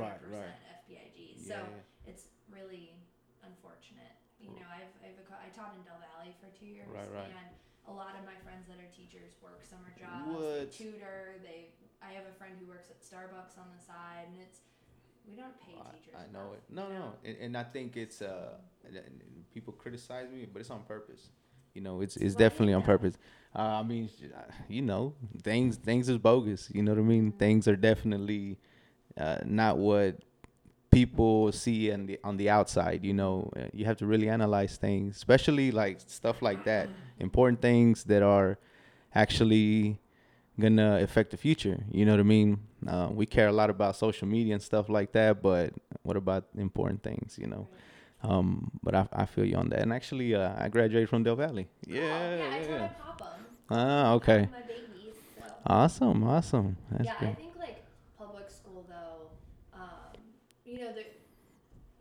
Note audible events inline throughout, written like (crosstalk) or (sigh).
Right, 100% right. FPIG. So Yeah, yeah. it's really unfortunate. You know, I've, I've I taught in Del Valle for two years, Right, right. and a lot of my friends that are teachers work summer jobs. What? They tutor. They. I have a friend who works at Starbucks on the side, and it's we don't pay teachers. I, I know enough, it. No, you no, know? and, and I think it's uh, people criticize me, but it's on purpose. You know, it's it's Why do you definitely on purpose. Uh, I mean, uh, you know, things things is bogus. You know what I mean? Mhm. Things are definitely uh, not what people see on the on the outside. You know, Uh, you have to really analyze things, especially like stuff like that. Important things that are actually gonna affect the future. You know what I mean? Uh, we care a lot about social media and stuff like that, but what about important things? You know. Um, but I, I feel you on that. And actually, uh, I graduated from Del Valle. Yeah, Oh, yeah, I yeah. taught at Popham. Ah, okay. Babies. So. Awesome, awesome. That's yeah, I great. think like public school though, um, you know the,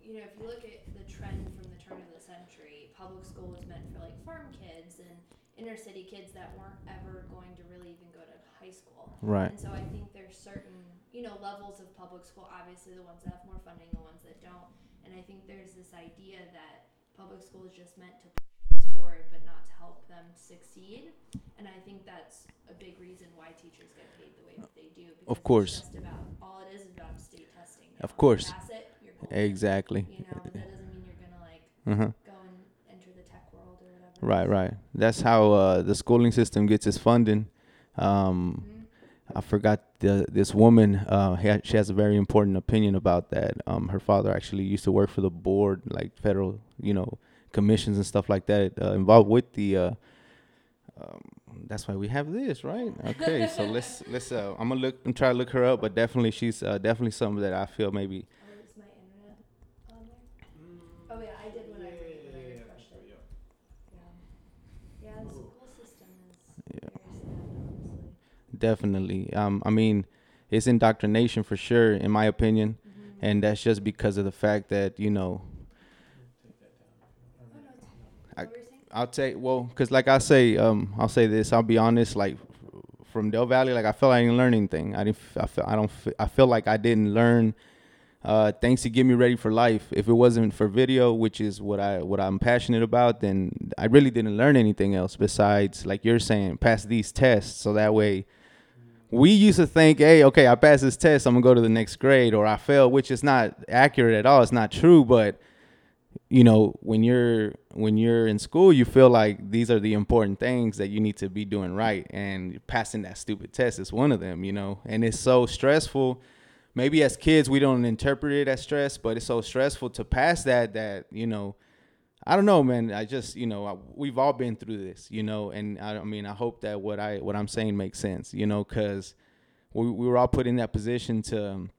you know if you look at the trend from the turn of the century, public school was meant for like farm kids and inner city kids that weren't ever going to really even go to high school. Right. And so I think there's certain, you know, levels of public school. Obviously, the ones that have more funding, the ones that don't. And I think there's this idea that public school is just meant to push kids forward, but not to help them succeed. And I think that's a big reason why teachers get paid the way that they do. Because Of course. It's just about all it is is about state testing. now. Of course. If you pass it, you're golden, Exactly. You know, that doesn't mean you're gonna like Uh-huh. go and enter the tech world or whatever. Right, right. That's how uh, the schooling system gets its funding. Um, Mhm. I forgot the, this woman. Uh, she has a very important opinion about that. Um, her father actually used to work for the board, like federal, you know, commissions and stuff like that, uh, involved with the. Uh, um, that's why we have this, right? Okay, so let's let's. Uh, (laughs) I'm gonna look and try to look her up, but definitely she's uh, definitely something that I feel maybe. Oh, is my internet on there? Oh yeah, I did when I re- when I refreshed it. Yeah. Yeah, the school system is Yeah. very sad, honestly. Definitely. Um, I mean, it's indoctrination for sure, in my opinion, Mhm. and that's just because of the fact that you know I- what were you saying? I'll take well, cause like I say, um, I'll say this. I'll be honest. Like from Del Valle, like I feel I didn't learn anything. I didn't. I feel. I don't. I feel like I didn't learn uh, things to get me ready for life. If it wasn't for video, which is what I what I'm passionate about, then I really didn't learn anything else besides, like you're saying, pass these tests. So that way, we used to think, hey, okay, I passed this test, I'm gonna go to the next grade, or I failed, which is not accurate at all. It's not true, but you know when you're when you're in school you feel like these are the important things that you need to be doing right and passing that stupid test is one of them you know and it's so stressful maybe as kids we don't interpret it as stress but it's so stressful to pass that that you know i don't know man. I just you know I, we've all been through this you know and I, I mean i hope that what i what i'm saying makes sense you know because we, we were all put in that position to um,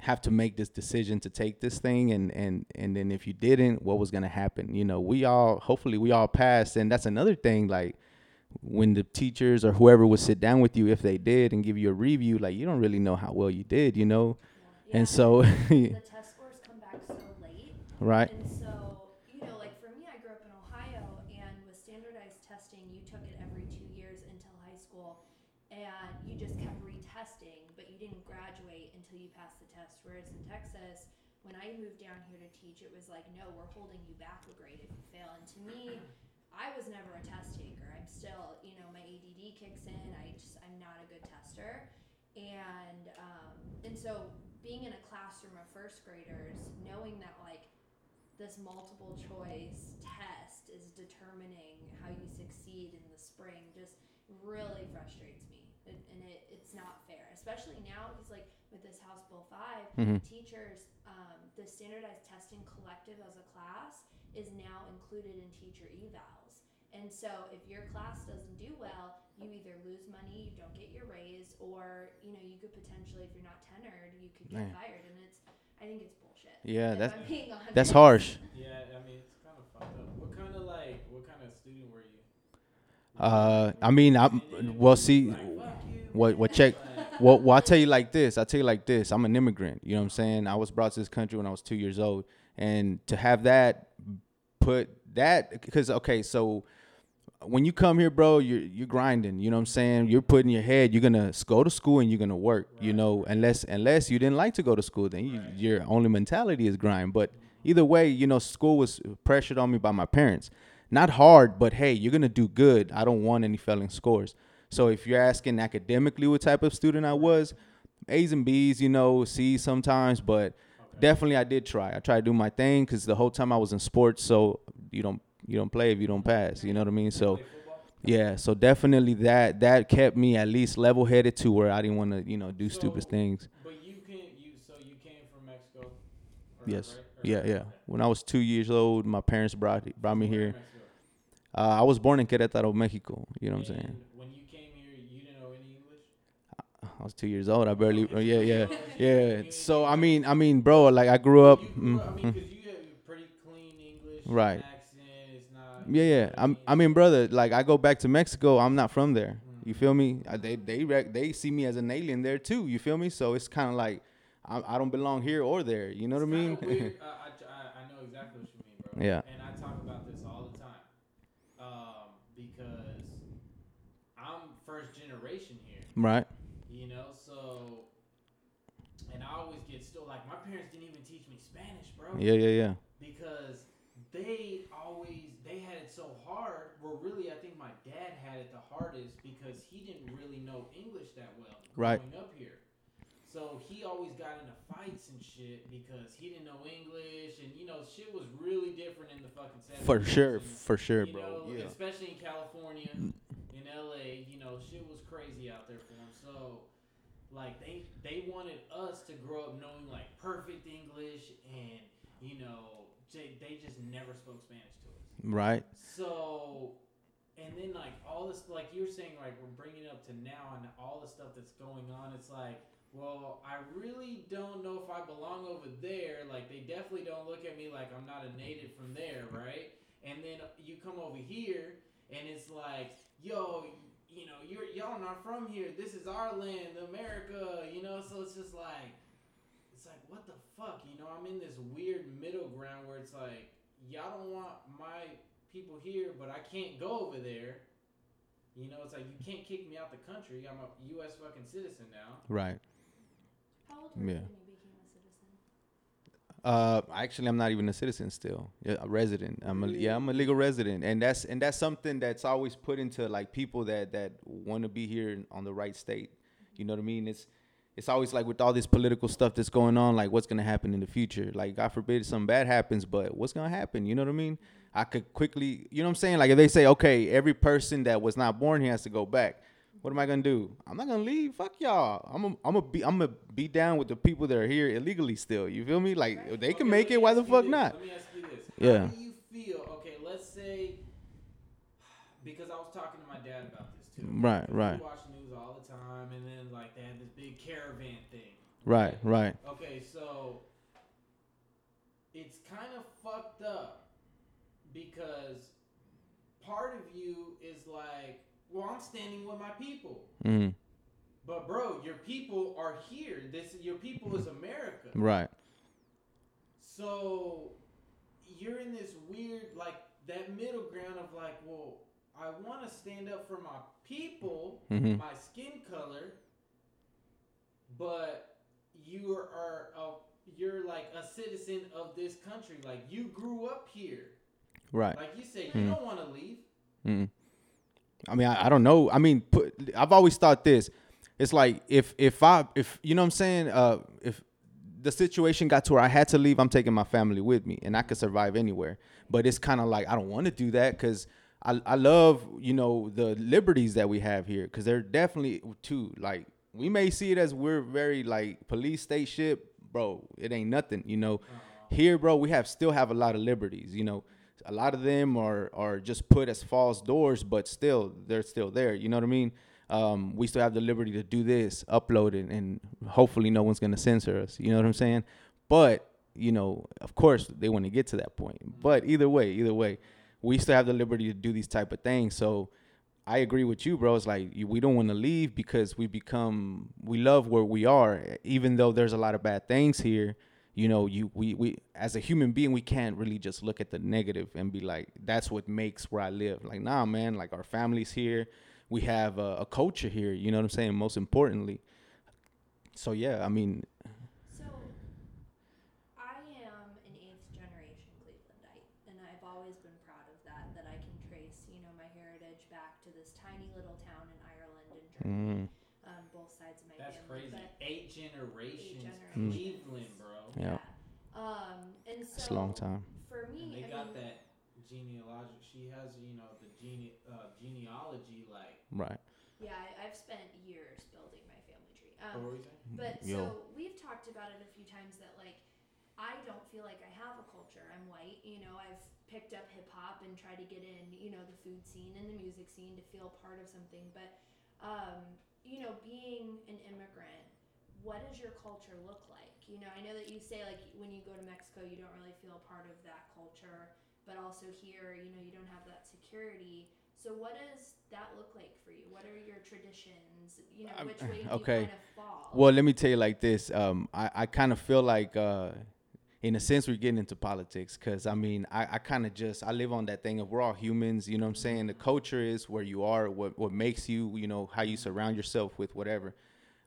have to make this decision to take this thing and and and then if you didn't what was going to happen? You know we all hopefully we all passed and that's another thing like when the teachers or whoever would sit down with you if they did and give you a review like you don't really know how well you did you know? Yeah, and so (laughs) the (laughs) test scores come back so late. right And so, you know, like for me, I grew up in Ohio, and with standardized testing, you took it every two years until high school, and you just kept retesting, but you didn't graduate until you passed the test. Whereas in Texas, when I moved down here to teach, it was like, no, we're holding you back a grade if you fail. And to me, I was never a test taker. I'm still, you know, my ADD kicks in. I just, I'm not a good tester. And, um, and so being in a classroom of first graders, knowing that like this multiple choice test is determining how you succeed in the spring just really frustrates me. It, and it, it's not fair, especially now because like with this House Bill 5, Mhm. teachers, um, the standardized testing collective as a class is now included in teacher evals. And so if your class doesn't do well, you either lose money, you don't get your raise, or you know you could potentially, if you're not tenured, you could get Man. fired. And it's, I think it's bullshit. yeah If that's I'm being honest. that's harsh (laughs) Yeah, I mean it's kind of fucked up. What kind of like, what kind of student were you? uh i mean I'm well see what what check (laughs) well, well, I'll tell you like this. I'll tell you like this. I'm an immigrant. You know what I'm saying? I was brought to this country when I was two years old, and to have that put that because okay, so when you come here, bro, you're you're grinding. You know what I'm saying? You're putting your head. You're gonna go to school and you're gonna work. You know, unless unless you didn't like to go to school, then you, Right. your only mentality is grind. But either way, you know, school was pressured on me by my parents. Not hard, but hey, you're gonna do good. I don't want any failing scores. So if you're asking academically what type of student I was, A's and B's, you know, C's sometimes, but definitely I did try. I tried to do my thing because the whole time I was in sports, so you don't you don't play if you don't pass. You know what I mean? So yeah, so definitely that that kept me at least level headed to where I didn't want to you know do stupid things. But you can you so you came from Mexico. Yes. right? Yeah, yeah. When I was two years old, my parents brought brought me here. Uh, I was born in Querétaro, Mexico. You know what I'm saying? When you came here, you didn't know any English. I was two years old. I barely. Okay, Yeah, yeah, (laughs) yeah. So I mean, I mean, bro, like I grew up. Grew up- I mean, mm, because you have pretty clean English. Right. It's. Yeah, yeah. I'm, I mean, brother, like I go back to Mexico. I'm not from there. You feel me? I, they they rec- they see me as an alien there too. You feel me? So it's kind of like I, I don't belong here or there. You know what I mean? weird. (laughs) I, I, I- I know exactly what you mean, bro. Yeah. And I talk about this all the time, um, because I'm first generation here. right. You know, so and I always get still like my parents didn't even teach me Spanish, bro. Yeah, yeah, yeah. Because they always they had it so hard. Well, really, I think my dad had it the hardest because he didn't really know English that well Right. growing up here. So he always got into fights and shit because he didn't know English, and you know, shit was really different in the fucking 70s. For sure, and, for sure, bro. know, Yeah. especially in California, mm. in LA, you know, shit was crazy out there for him. So, like, they they wanted us to grow up knowing like perfect English, and you know, they, they just never spoke Spanish to us. Right. So, and then like all this, like you're saying, like we're bringing it up to now, and all the stuff that's going on. It's like, well, I really don't know if I belong over there. Like they definitely don't look at me like I'm not a native from there, right? And then you come over here, and it's like, yo, you know, you're y'all not from here. This is our land, America. You know, so it's just like, it's like what the fuck, you know? I'm in this weird middle ground where it's like, y'all don't want my people here, but I can't go over there. You know, it's like you can't kick me out the country. I'm a U.S. fucking citizen now. Right. How old were you Yeah. when you became a citizen? Uh, actually, I'm not even a citizen still. Yeah, a resident. I'm a, yeah, I'm a legal resident, and that's and that's something that's always put into like people that that want to be here on the right state. You know what I mean? It's it's always like with all this political stuff that's going on, like what's gonna happen in the future. Like God forbid something bad happens, but what's gonna happen? You know what I mean? I could quickly, you know what I'm saying? Like if they say, okay, every person that was not born here has to go back. What am I gonna do? I'm not gonna leave. Fuck y'all. I'm a, I'm gonna be I'm gonna be down with the people that are here illegally still. You feel me? Like if they can Okay, make it. Why the fuck this. not? Let me ask you this. Yeah. How do you feel? Okay, let's say because I was talking to my dad about this too. Right, right. We watch news all the time, and then like they had this big caravan thing. Right, right. Okay, so it's kind of fucked up because part of you is like, well, I'm standing with my people. Mm, But bro, your people are here. This your people is America. right. So you're in this weird like that middle ground of like, well, I want to stand up for my people, Mhm. my skin color, but you are a, you're like a citizen of this country. Like you grew up here. Right. Like you say, you Mhm. don't want to leave. Mm. I mean, I, I don't know. I mean, put, I've always thought this. It's like if if I if you know what I'm saying. Uh, if the situation got to where I had to leave, I'm taking my family with me, and I could survive anywhere. But it's kind of like I don't want to do that because I I love you know the liberties that we have here because they're definitely too like we may see it as we're very like police state shit, bro. It ain't nothing, you know. Here, bro, we have still have a lot of liberties, you know a lot of them are are just put as false doors, but still they're still there. You know what I mean? Um, we still have the liberty to do this, upload it, and hopefully no one's gonna censor us. You know what I'm saying? But you know, of course, they want to get to that point. But either way, either way, we still have the liberty to do these type of things. So I agree with you, bro. It's like we don't want to leave because we become we love where we are, even though there's a lot of bad things here. you know, you we we as a human being, we can't really just look at the negative and be like, that's what makes where I live. Like, nah, man. Like our families here, we have a, a culture here. You know what I'm saying? Most importantly. So yeah, I mean, So, I am an eighth generation Clevelandite, and I've always been proud of that. That I can trace, you know, my heritage back to this tiny little town in Ireland and Germany. Mm, Um, both sides of my That's family. crazy. But Eight generations, generations. Cleveland, bro. Yeah. Um, and so it's a long time. for And me, they I got mean, that genealogic. She has, you know, the gene uh, genealogy. Like, Right. yeah, I, I've spent years building my family tree. what Um, were you saying? But Yo. so we've talked about it a few times that like I don't feel like I have a culture. I'm white, you know. I've picked up hip hop and tried to get in, you know, the food scene and the music scene to feel part of something. But um, you know, being an immigrant, what does your culture look like? You know, I know that you say like when you go to Mexico, you don't really feel part of that culture, but also here, you know, you don't have that security. So what does that look like for you? What are your traditions? You know, which way do okay. you kind of fall? Well, let me tell you like this. Um, I, I kind of feel like, uh, in a sense, we're getting into politics because I mean, I, I kind of just I live on that thing of we're all humans. You know what I'm saying? The culture is where you are, what what makes you, you know, how you surround yourself with whatever.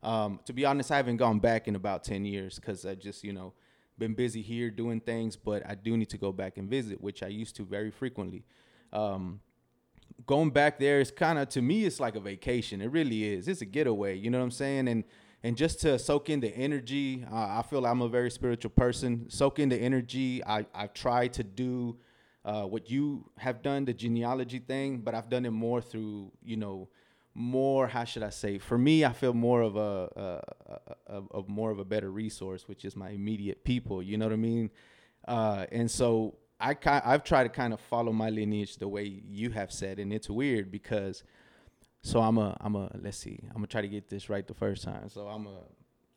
Um, to be honest, I haven't gone back in about ten years because I just, you know, been busy here doing things. But I do need to go back and visit, which I used to very frequently. Um, going back there is kind of to me it's like a vacation it really is it's a getaway you know what i'm saying and and just to soak in the energy uh, i feel i'm a very spiritual person. Soak in the energy. I i've tried to do uh, what you have done the genealogy thing but i've done it more through you know more how should i say? For me i feel more of a, a, a, a more of a better resource which is my immediate people. You know what i mean? Uh, and so I I've tried to kind of follow my lineage the way you have said, and it's weird because so I'm a I'm a let's see I'm gonna try to get this right the first time. So I'm a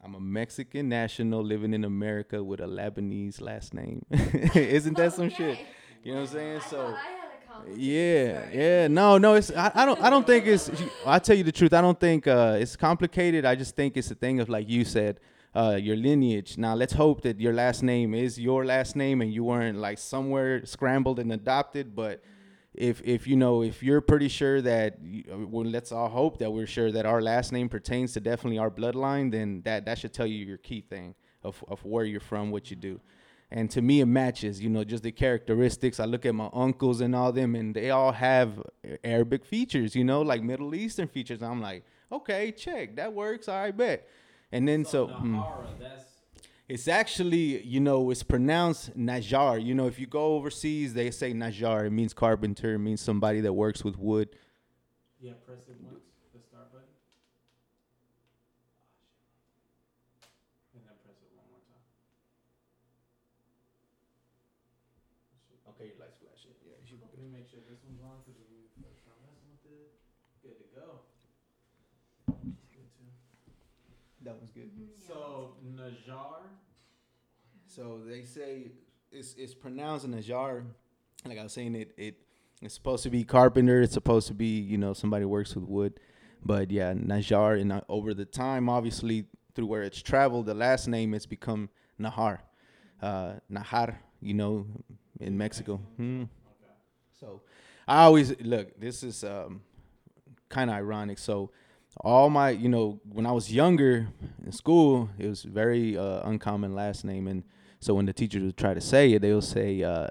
I'm a Mexican national living in America with a Lebanese last name. (laughs) Isn't that some shit? You know what I'm saying? I So I had a yeah, yeah. No, no. It's I, I don't I don't think it's. I tell you the truth. I don't think uh, it's complicated. I just think it's a thing of like you said, uh, your lineage. Now let's hope that your last name is your last name and you weren't like somewhere scrambled and adopted. But if if you know if you're pretty sure that well, let's all hope that we're sure that our last name pertains to definitely our bloodline. Then that that should tell you your key thing of of where you're from, what you do and to me it matches you know just the characteristics i look at my uncles and all them and they all have arabic features you know like middle eastern features i'm like okay check that works i bet and then so, hmm. Nahara, that's it's actually you know it's pronounced najar you know if you go overseas they say najar it means carpenter it means somebody that works with wood yeah. Press it once, the start button, and then press it one more time. okay your lights flashing yeah Let me make sure this one's on because we first try messing with it. Good to go. That one's good Mhm. So Najar. So they say it's it's pronounced Najar. Like I was saying, it it it's supposed to be carpenter. It's supposed to be you know somebody works with wood, but yeah, Najar. And uh, over the time, obviously through where it's traveled, the last name has become Nahar, uh, Nahar. You know, in Mexico. Hmm. So I always look. This is um, kind of ironic. So all my, you know, when I was younger in school, it was very uh, uncommon last name, and so when the teachers would try to say it, they would say uh,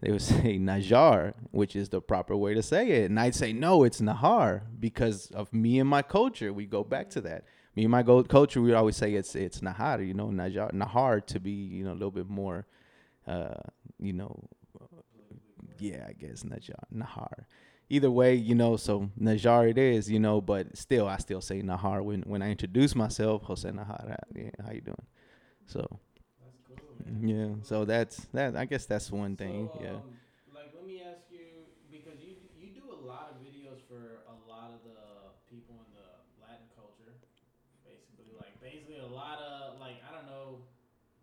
they would (laughs) say Najar, which is the proper way to say it, and I'd say no, it's Nahar because of me and my culture. We go back to that. Me and my culture, we always say it's it's Nahar, you know, Najar, Nahar to be you know a little bit more, uh, you know, yeah, I guess Najar, Nahar. Either way, you know, so Najar it is, you know, but still, I still say Nahar when when I introduce myself, Jose Nahar. how- Yeah, how you doing? So. Yeah, so that's that. I guess that's one thing. So, yeah. um, like, let me ask you because you you do a lot of videos for a lot of the people in the Latin culture, basically. Like, basically a lot of like I don't know,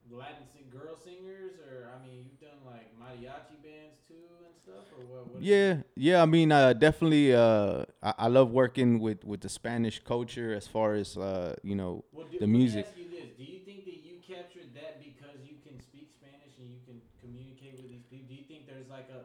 Latin sing- girl singers, or I mean, you've done like mariachi bands too and stuff, or what? what Yeah, yeah. I mean, uh, definitely. Uh, I, I love working with with the Spanish culture as far as uh, you know. Well, do, the music. ask you this: Do you think that you captured that because you can like a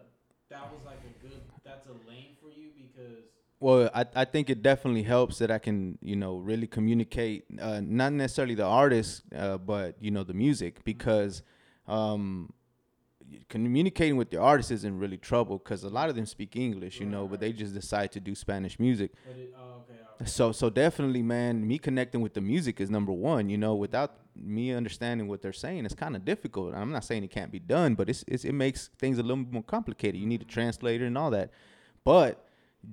that was like a good that's a lane for you because Well, I, I think it definitely helps that I can, you know, really communicate, uh, not necessarily the artist, uh, but, you know, the music because um, communicating with the artist isn't really trouble because a lot of them speak English, you know, but they just decide to do Spanish music. but it oh, okay, okay. So, so definitely, man, me connecting with the music is number one, you know, without me understanding what they're saying, it's kind of difficult. I'm not saying it can't be done, but it's, it's, it makes things a little more complicated. You need a translator and all that. But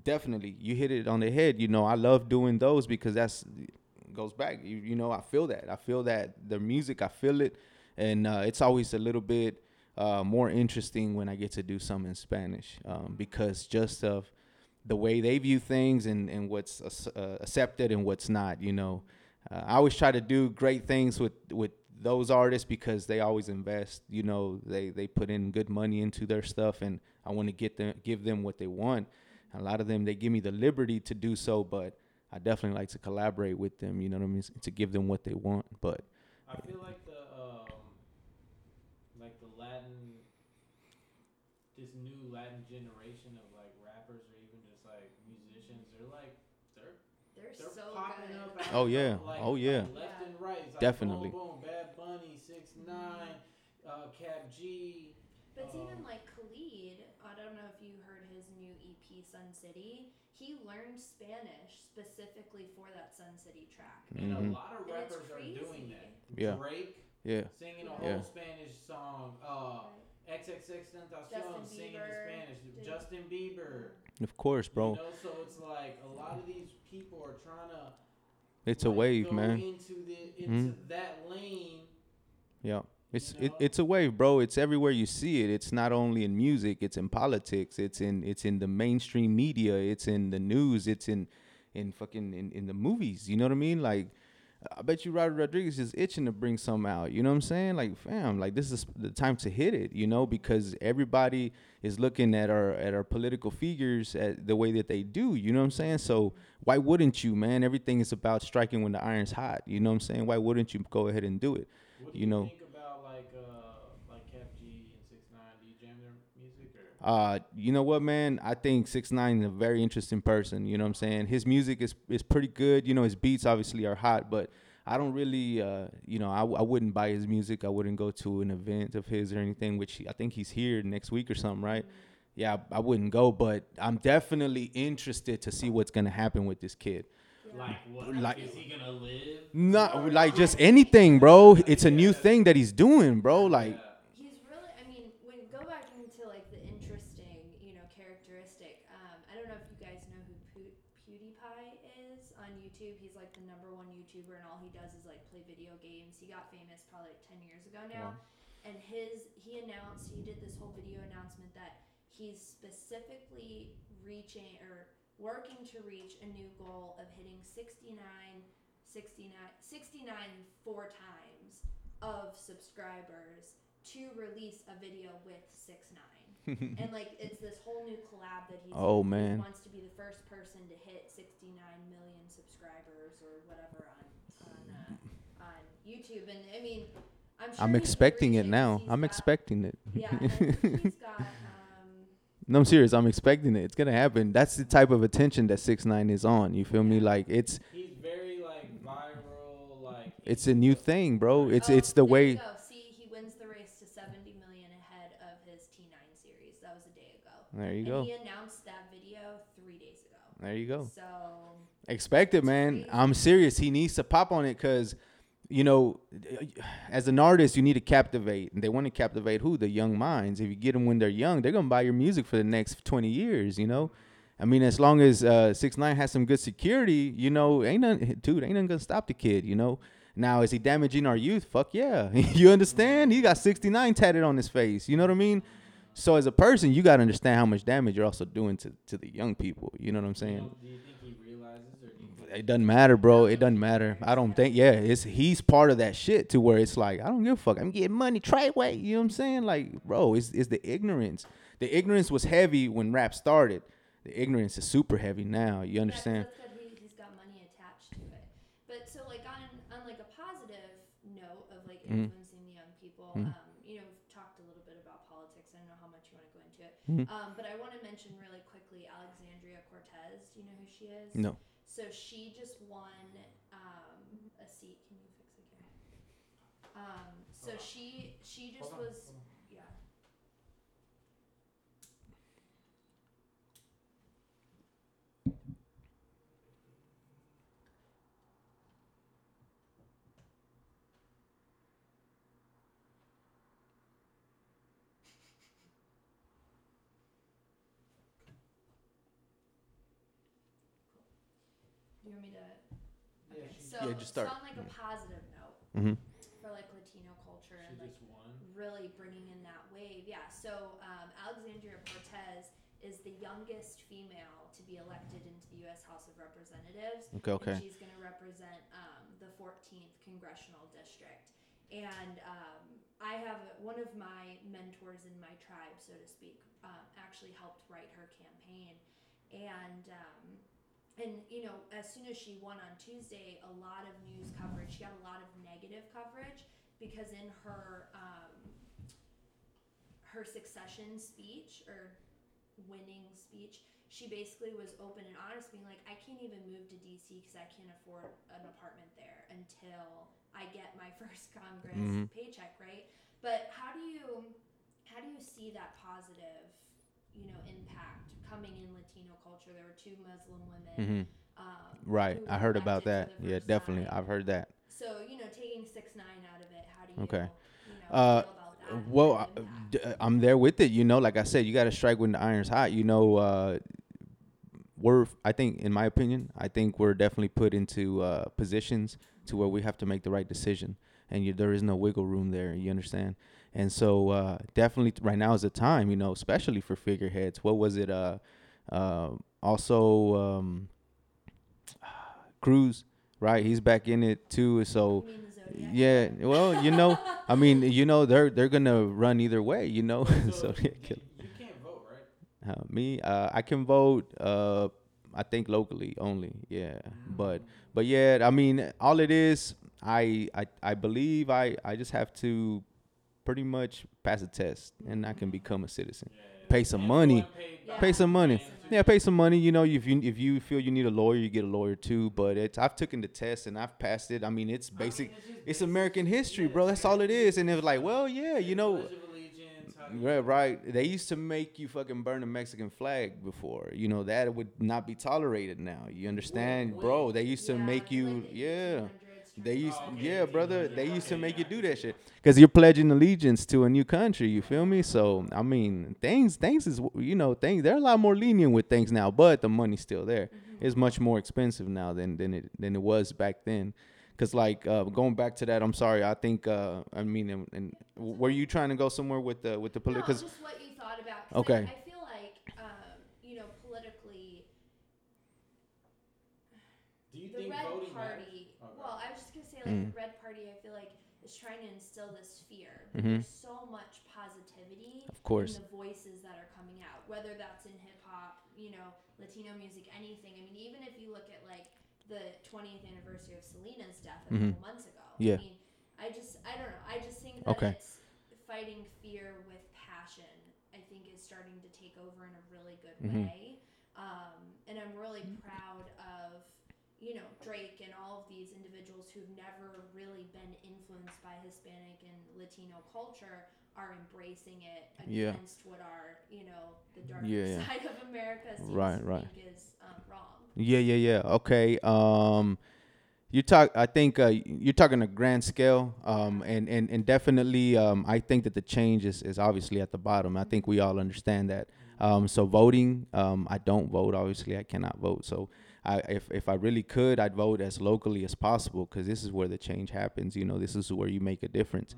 definitely you hit it on the head you know i love doing those because that's goes back you, you know i feel that i feel that the music i feel it and uh, it's always a little bit uh, more interesting when i get to do some in spanish um, because just of the way they view things and, and what's uh, accepted and what's not you know uh, i always try to do great things with with those artists because they always invest you know they they put in good money into their stuff and i want to get them give them what they want. A lot of them they give me the liberty to do so but i definitely like to collaborate with them you know what i mean to give them what they want but I feel like the um like the Latin this new Latin generation of like rappers or even just like musicians, they're like they're They're, they're so popping good. up. out (laughs) Oh, yeah. Like, Oh, yeah. like left and right. It's like Definitely. Boom, boom, Bad Bunny, Six Nine, uh, Kap G. But it's Um, even like Khalid. I don't know if you heard his new EP, Sun City. He learned Spanish specifically for that Sun City track. And Mhm. a lot of rappers are doing that. Yeah. Drake yeah singing a Yeah. whole Spanish song. Uh, XXXTentacion Justin singing in Spanish. did- Justin Bieber. of course bro You know, so it's like a lot of these people are trying to. It's a wave man. Into the into Mhm. that lane. yeah. It's You it, it's a wave bro. It's everywhere you see it. It's not only in music. It's in politics. It's in it's in the mainstream media. It's in the news. It's in in fucking in, in the movies. You know what i mean? Like I bet you Robert Rodriguez is itching to bring some out. You know what I'm saying? Like, fam, like this is the time to hit it. You know, because everybody is looking at our at our political figures at the way that they do. You know what I'm saying? So why wouldn't you, man? Everything is about striking when the iron's hot. You know what I'm saying? Why wouldn't you go ahead and do it? What you, know. think about like uh like Kap G and Six Nine? Do you jam their music or? Uh, you know what, man? I think Six Nine is a very interesting person. You know what I'm saying? His music is is pretty good. You know, his beats obviously are hot, but I don't really, uh, you know, I, I wouldn't buy his music. I wouldn't go to an event of his or anything. Which he, I think he's here next week or something, right? Yeah, I, I wouldn't go, but I'm definitely interested to see what's gonna happen with this kid. Like what? Like- is he gonna live? Not like just anything, bro. It's a new thing that he's doing, bro. Like, Yeah. He's really, I mean, when go back into like the interesting, you know, characteristic. Um, I don't know if you guys know who Pew- PewDiePie is on YouTube. He's like the number one YouTuber, and all he does is like play video games. He got famous probably like ten years ago now, and his he announced he did this whole video announcement that he's specifically reaching or working to reach a new goal of hitting 69 69 69 four times of subscribers to release a video with six nine. (laughs) And like it's this whole new collab that he's Oh, he man. wants to be the first person to hit 69 million subscribers or whatever on on uh, on YouTube. And I mean I'm sure I'm expecting it now. he's I'm got- expecting it. yeah I think he's got um No, I'm serious. I'm expecting it. It's gonna happen. That's the type of attention that six nine is on. You feel me? Like it's He's very like viral. Like it's a new thing, bro. It's oh, it's the there way. you go. see he wins the race to 70 million ahead of his T9 series that was a day ago There you and go. he announced that video three days ago There you go. so Expect it, man. crazy. I'm serious. He needs to pop on it because, you know, as an artist, you need to captivate. And they want to captivate who? The young minds. If you get them when they're young, they're gonna buy your music for the next 20 years. You know. I mean, as long as uh, six nine has some good security, you know, ain't nothing, (laughs) dude, ain't nothing gonna stop the kid. You know. Now, is he damaging our youth? Fuck yeah. (laughs) you understand? He got 69 tatted on his face. You know what I mean? So as a person, you gotta understand how much damage you're also doing to, to the young people. You know what I'm saying? It doesn't matter, bro. It doesn't matter. I don't think. Yeah, it's he's part of that shit to where it's like I don't give a fuck. I'm getting money trade way. You know what I'm saying? Like, bro, it's it's the ignorance. The ignorance was heavy when rap started. The ignorance is super heavy now. You understand? That's, that's. He, he's got money attached to it. But so like on on like a positive note of like Mhm. influencing the young people, Mhm. um, you know, we've talked a little bit about politics. I don't know how much you want to go into it. Mhm. Um, but I want to mention really quickly Alexandria Cortez. Do you know who she is? No. So she just won um, a seat. Can you fix it here? Um, so Hold on. she she just Hold on, was hold on. yeah. Do you want me to? Yeah, Okay, she, so, Yeah, just start. so on like a positive note Mm-hmm. for like Latino culture she and like just won. Really bringing in that wave. Yeah. So um, Alexandria Cortez is the youngest female to be elected into the U.S. House of Representatives. Okay. Okay. She's going to represent um, the 14th congressional district. And um, I have one of my mentors in my tribe, so to speak, um, actually helped write her campaign. And um, and you know, as soon as she won on Tuesday, a lot of news coverage. She got a lot of negative coverage because in her um, her succession speech or winning speech, she basically was open and honest, being like, I can't even move to DC because I can't afford an apartment there until I get my (laughs) first Congress Mhm. paycheck, right? But how do you how do you see that positive, you know, impact coming in Latino culture? There were two Muslim women. Mm-hmm. Um, Right. I heard about that. Yeah, definitely. time. I've heard that. So you know, taking six nine out of it, how do you, Okay. you know, Uh, Well, I- d- uh, I'm there with it. You know, like I said, you got to strike when the iron's hot. You know, uh, we're. I think, in my opinion, I think we're definitely put into uh, positions to where we have to make the right decision, and you, there is no wiggle room there. You understand? And so, uh, definitely, right now is the time. You know, especially for figureheads. What was it? Uh, uh, also, um, (sighs) Cruz. Right, he's back in it too. So? Yeah. Well, you know. I mean, you know, they're they're gonna run either way, you know. (laughs) So, so you, yeah, you can't vote, right? uh, me, uh, I can vote. Uh, I think locally only. Yeah, but but yeah, I mean, all it is, I I I believe I I just have to pretty much pass a test, and I can become a citizen. Yeah. Pay some money. pay some money. Yeah, pay some money. You know, if you if you feel you need a lawyer, you get a lawyer too. But it's I've taken the test and I've passed it. I mean, it's basic. It's American history, bro. That's all it is. And it was like, well, yeah, you know, Pledge of Allegiance, how do you- Right, right. They used to make you fucking burn a Mexican flag before. You know that would not be tolerated now. You understand, bro? They used to make you, yeah. 1800s, They used, Oh, okay, yeah, brother. They used to okay, make you do that shit because you're pledging allegiance to a new country. You feel me? So I mean, things, things is, you know, things. They're a lot more lenient with things now, but the money's still there. Mhm. It's much more expensive now than than it than it was back then. Cause like uh, going back to that, I'm sorry. I think uh, I mean, and, and were you trying to go somewhere with the with the No, political? just what you thought about. 'cause Okay. I, I feel like, um, you know, politically, Do you think Red voting matters? Party. Oh, go well, I was just gonna say, like the Red Party, I feel like is trying to instill this fear. Mhm. There's so much positivity Of course. in the voices that are coming out, whether that's in hip hop, you know, Latino music, anything. I mean, even if you look at like the 20th anniversary of Selena's death a Mhm. couple months ago. Yeah. I mean, I just, I don't know. I just think that Okay. it's fighting fear with passion. I think is starting to take over in a really good Mhm. way. Um, and I'm really proud of, you know, Drake and all of these individuals who've never really been influenced by Hispanic and Latino culture are embracing it Yeah. against what our, you know, the dark Yeah, yeah. side of America seems Right, right. is um, wrong. Yeah, yeah, yeah. Okay. Um, you talk. I think uh, you're talking a grand scale. Um, and and and definitely, um, I think that the change is is obviously at the bottom. I think we all understand that. Um, so voting, um, I don't vote. Obviously, I cannot vote. So, I if if I really could, I'd vote as locally as possible because this is where the change happens. You know, this is where you make a difference.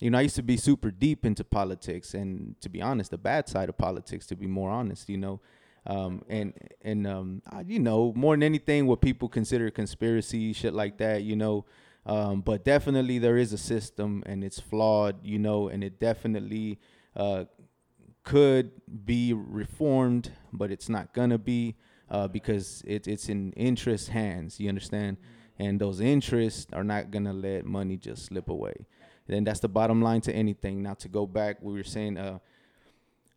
You know, I used to be super deep into politics, and to be honest, the bad side of politics. To be more honest, you know, um, and and um, I, you know, more than anything, what people consider conspiracy, shit like that, you know. Um, but definitely, there is a system, and it's flawed, you know, and it definitely uh, could be reformed, but it's not gonna be uh, because it, it's in interest hands. You understand? And those interests are not gonna let money just slip away. And that's the bottom line to anything. Now to go back, we were saying, uh,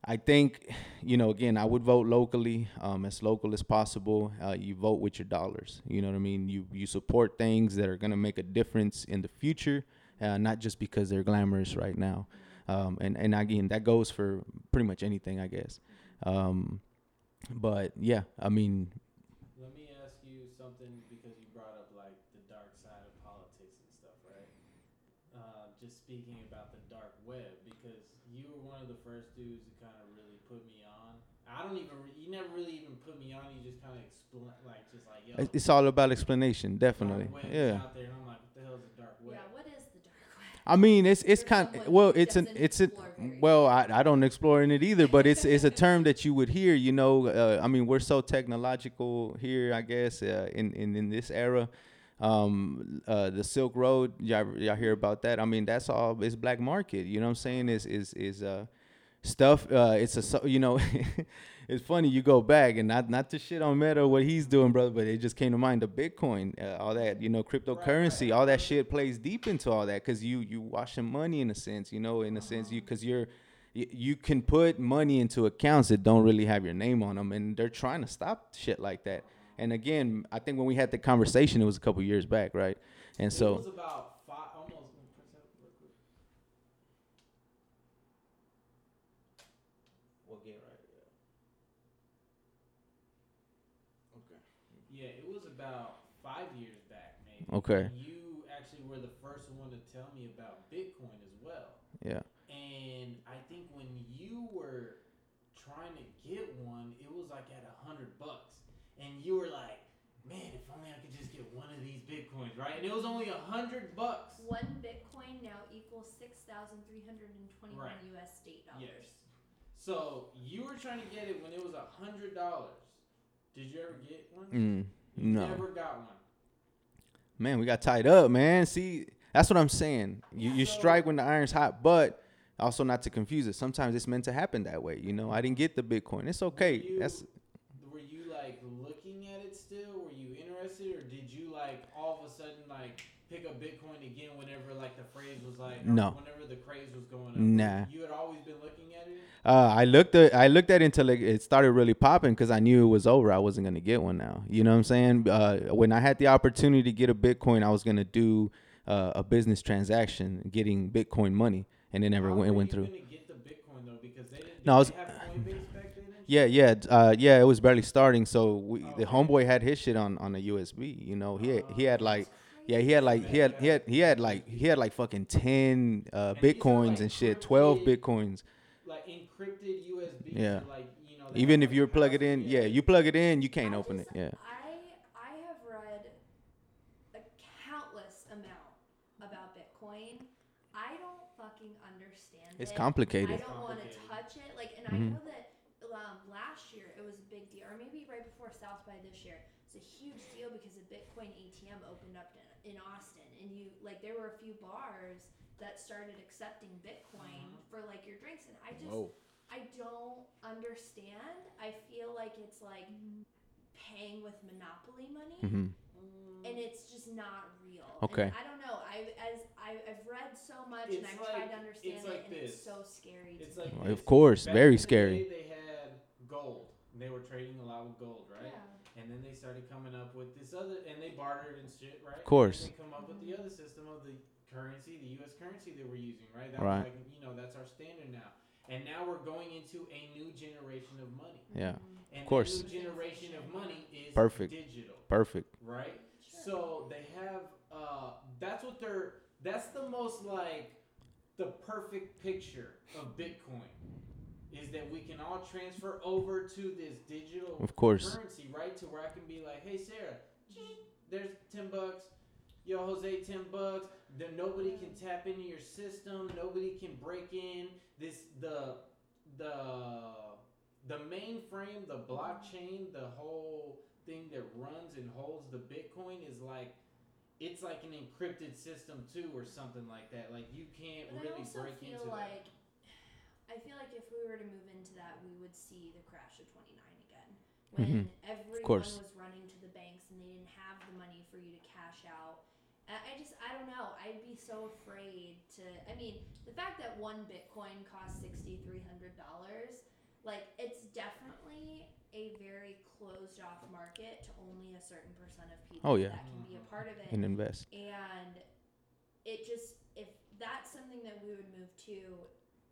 I think, you know, again, I would vote locally, um, as local as possible. Uh, you vote with your dollars. You know what I mean? You you support things that are gonna make a difference in the future, uh, not just because they're glamorous right now. Um, and and again, that goes for pretty much anything, I guess. Um, but yeah, I mean, Let me ask you something because you brought up like the dark side of politics and stuff, right? Uh, just speaking about the dark web because you were one of the first dudes to kind of really put me on. I don't even. Re- you never really even put me on. You just kind of explain, like just like yo. it's all about explanation, definitely. Yeah. Out there, and I'm like, what the hell is a dark web? Yeah, what is the dark web? I mean, it's it's kind someone well, it's an it's a well, I, I don't explore in it either, but it's it's a term that you would hear. You know, uh, I mean, we're so technological here, I guess, uh, in in in this era. Um, uh, the Silk Road, y'all, y'all hear about that? I mean, that's all. It's black market. You know what I'm saying? Is is is uh stuff. Uh, it's a so you know. (laughs) It's funny you go back and not not to shit on Meta what he's doing, brother, but it just came to mind the Bitcoin, uh, all that you know, cryptocurrency, all that shit plays deep into all that because you you washing money in a sense, you know, in a sense you because you're you can put money into accounts that don't really have your name on them, and they're trying to stop shit like that. And again, I think when we had the conversation, it was a couple years back, right? And it so was about five, almost. press that real quick. We'll get right. Yeah. Okay. Yeah, it was about five years back, maybe. Okay. And You actually were the first one to tell me about Bitcoin as well. yeah, And I think when you were trying to get one, it was like at a hundred bucks, and you were like, "Man, if only I could just get one of these bitcoins, right?" And it was only a hundred bucks. One Bitcoin now equals six thousand three hundred and twenty-one Right. U.S. state dollars. Yes. So you were trying to get it when it was a hundred dollars. Did you ever get one? mm, You no. Never got one. Man, we got tied up, man. See, that's what I'm saying. You you strike when the iron's hot, but also not to confuse it. Sometimes it's meant to happen that way. You know, I didn't get the Bitcoin. It's okay. you- That's Were you like looking at it still? Were you interested, or did you like all of a sudden like pick up Bitcoin again whenever like the phrase was like No. whenever the craze was going up? Nah. You had always been looking. Uh, I looked at I looked at it until it, it started really popping because I knew it was over. I wasn't gonna get one now. You know what I'm saying? Uh, when I had the opportunity to get a Bitcoin, I was gonna do uh, a business transaction, getting Bitcoin money, and it never How went. It went through. Gonna get the Bitcoin though because they didn't. No, I was- they have Coinbase back then. and Yeah, yeah, uh, yeah. It was barely starting, so we, Oh, the homeboy had his shit on on a USB. You know, he had, he had Oh, like. Yeah, he had like he had he had he had like he had like fucking ten uh, And bitcoins like, and shit, twelve bitcoins. Like encrypted USB. Yeah. Like you know. Even if you plug it in, yeah, you plug it in, you can't I open it. Yeah, I I have read a countless amount about Bitcoin. I don't fucking understand it's it. complicated. I don't want to touch it. Like, and Mhm. I know that um, last year it was a big deal, or maybe right before South by this year. It's a huge deal because a Bitcoin ATM opened up in, in Austin, and you like there were a few bars that started accepting Bitcoin Mhm. for like your drinks, and I just Whoa. I don't understand. I feel like it's like paying with monopoly money, hmm and it's just not real. Okay. And I don't know. I as I, I've read so much, and I've like- tried to understand it's it, like and it's so scary. It's to like me. Well, of course, Back very in the scary. day, they had gold. And they were trading a lot with gold, right? Yeah. And then they started coming up with this other, and they bartered and shit, right? Of course. And they come up with the other system of the currency, the U.S. currency that we're using, right? That Right. Was like, you know, that's our standard now. And now we're going into a new generation of money. Yeah, And course. that new generation of money is Perfect. digital, perfect. right? Sure. So they have, uh, that's what they're, that's the most like, the perfect picture of Bitcoin is that we can all transfer over to this digital Of course. currency, right? To where I can be like, hey, Sarah, there's 10 bucks. Yo, Jose, 10 bucks. Then nobody can tap into your system. Nobody can break in. This, the, the, the mainframe, the blockchain, the whole thing that runs and holds the Bitcoin is like, it's like an encrypted system too, or something like that. Like you can't But I really also break feel into that. like (sighs) I feel like if we were to move into that, we would see the crash of 29 again, when Mhm. everyone course. was running to the banks and they didn't have the money for you to cash out. I just, I don't know. I'd be so afraid to. I mean, the fact that one Bitcoin costs sixty three hundred dollars. like it's definitely a very closed off market to only a certain percent of people Oh, yeah. that can be a part of it and invest. and it just if that's something that we would move to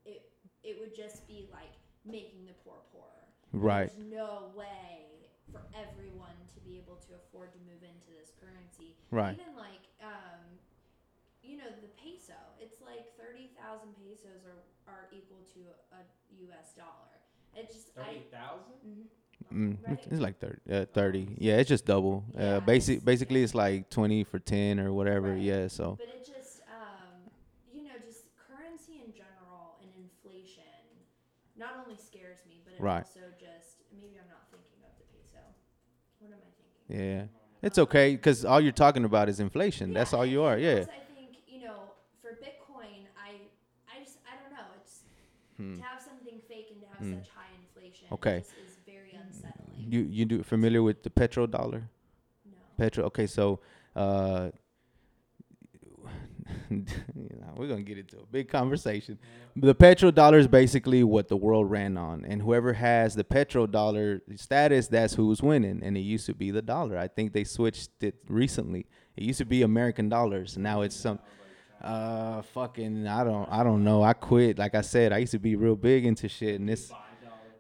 it it would just be like making the poor poorer Right. there's no way for everyone to be able to afford to move into this currency Right. even like um you know the peso it's like 30,000 pesos are are equal to a US dollar it's just Thirty I thousand? mhm. Mm, Right. it's, it's like 30, uh, 30. Yeah, it's just double. Yeah, uh, basic, basically, yeah. it's like 20 for 10 or whatever. Right. Yeah, so. But it just, um, you know, just currency in general and inflation not only scares me, but it Right. also just maybe I'm not thinking of the peso. What am I thinking? Yeah. It's okay because all you're talking about is inflation. That's all you are. and Yeah. plus I think you know for Bitcoin, I, I just I don't know. It's Hmm. to have something fake and to have Hmm. such high inflation. Okay. just is very unsettling. You you do familiar with the petrodollar? no. Petro. Okay, so uh, (laughs) you know, we're gonna get into a big conversation. The petrodollar is basically what the world ran on, and whoever has the petrodollar status, that's who's winning. And it used to be the dollar. I think they switched it recently. It used to be American dollars. Now it's some. Uh, fucking, I don't, I don't know. I quit. Like I said, I used to be real big into shit, and this.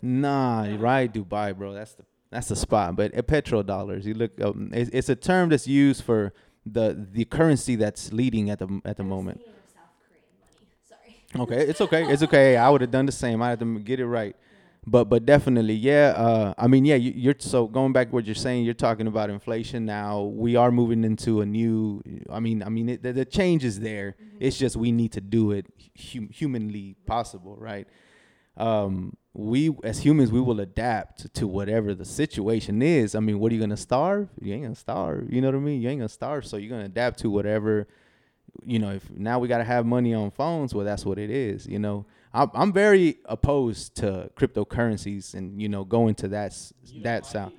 Nah, right, Dubai, bro. That's the that's the spot. But uh, petrodollars, you look, um, it's, it's a term that's used for the the currency that's leading at the at the moment. thinking of South Korean money. Sorry. Okay, it's okay, it's (laughs) okay. I would have done the same. I had to get it right. But but definitely, yeah. Uh, I mean, yeah. You, you're so going back to what you're saying. You're talking about inflation now. We are moving into a new. I mean, I mean, it, the, the change is there. It's just we need to do it hum- humanly possible, right? Um, we as humans, we will adapt to whatever the situation is. I mean, what are you gonna starve? You ain't gonna starve. You know what I mean? You ain't gonna starve. So you're gonna adapt to whatever. You know, if now we gotta have money on phones, well, that's what it is. You know, I'm I'm very opposed to cryptocurrencies and you know going to that that sound.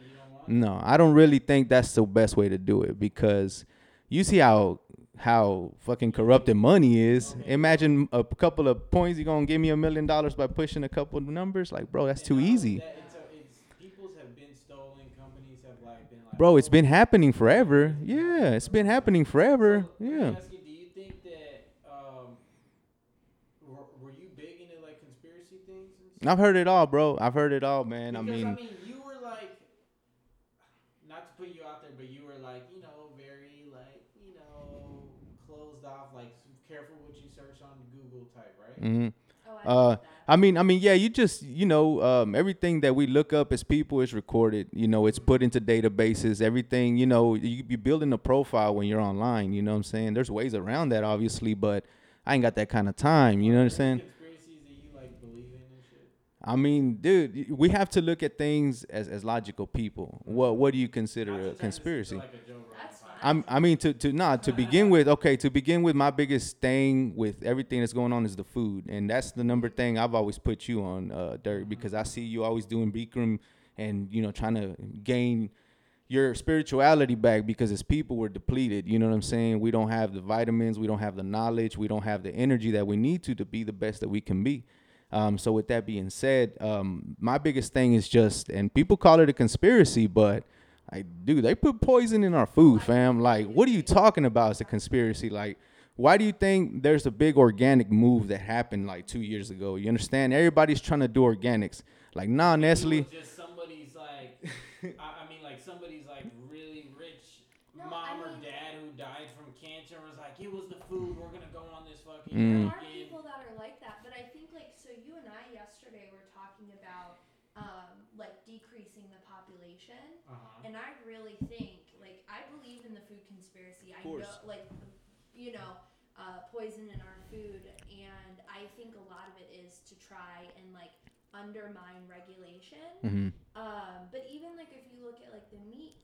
No, I don't really think that's the best way to do it because you see how how fucking corrupted money is. Imagine a couple of points, you're gonna give me a million dollars by pushing a couple of numbers. Like, bro, that's too easy. It's people's have been stolen. Companies have like been. Bro, it's been happening forever. Yeah, it's been happening forever. So, let me Yeah. ask you, do you think that um, were, were you big into like conspiracy things? And stuff? I've heard it all, bro. I've heard it all, man. I Because, mean, I mean, you were like, not to put you out there, but you were like, you know, very like, you know, closed off, like careful what you search on Google type, right? mhm. Oh, I Uh. I mean, I mean, yeah, you just, you know, um, everything that we look up as people is recorded. You know, it's put into databases. Everything, you know, you be building a profile when you're online. You know what I'm saying? There's ways around that, obviously, but I ain't got that kind of time. You know what I'm saying? Conspiracies that you like believe in and shit. I mean, dude, we have to look at things as, as logical people. What what do you consider a conspiracy? Like a Joe Rogan That's podcast. fine. I'm, I mean, to to not to begin with. Okay, to begin with, my biggest thing with everything that's going on is the food, and that's the number thing I've always put you on, uh, Dirk, because I see you always doing Bikram and you know trying to gain your spirituality back because as people we're depleted. You know what I'm saying? We don't have the vitamins, we don't have the knowledge, we don't have the energy that we need to to be the best that we can be. Um, so with that being said, um, my biggest thing is just, and people call it a conspiracy, but like, dude, they put poison in our food, fam. Like, what are you talking about? It's a conspiracy. Like, why do you think there's a big organic move that happened like two years ago? You understand? Everybody's trying to do organics. Like, nah, It Nestle. just somebody's like, (laughs) I, I mean, like somebody's like really rich No, mom I or dad who died from cancer was like, it was the food. We're gonna go on this fucking. Mm. There are vegan-" people that are like that, but I think like so. You and I yesterday were talking about um, like decreasing the population, Uh-huh. and I really think like I believe in the food conspiracy. I course. know like you know uh, poison in our food, and I think a lot of it is to try and like undermine regulation. hmm Um, but even like if you look at like the meat,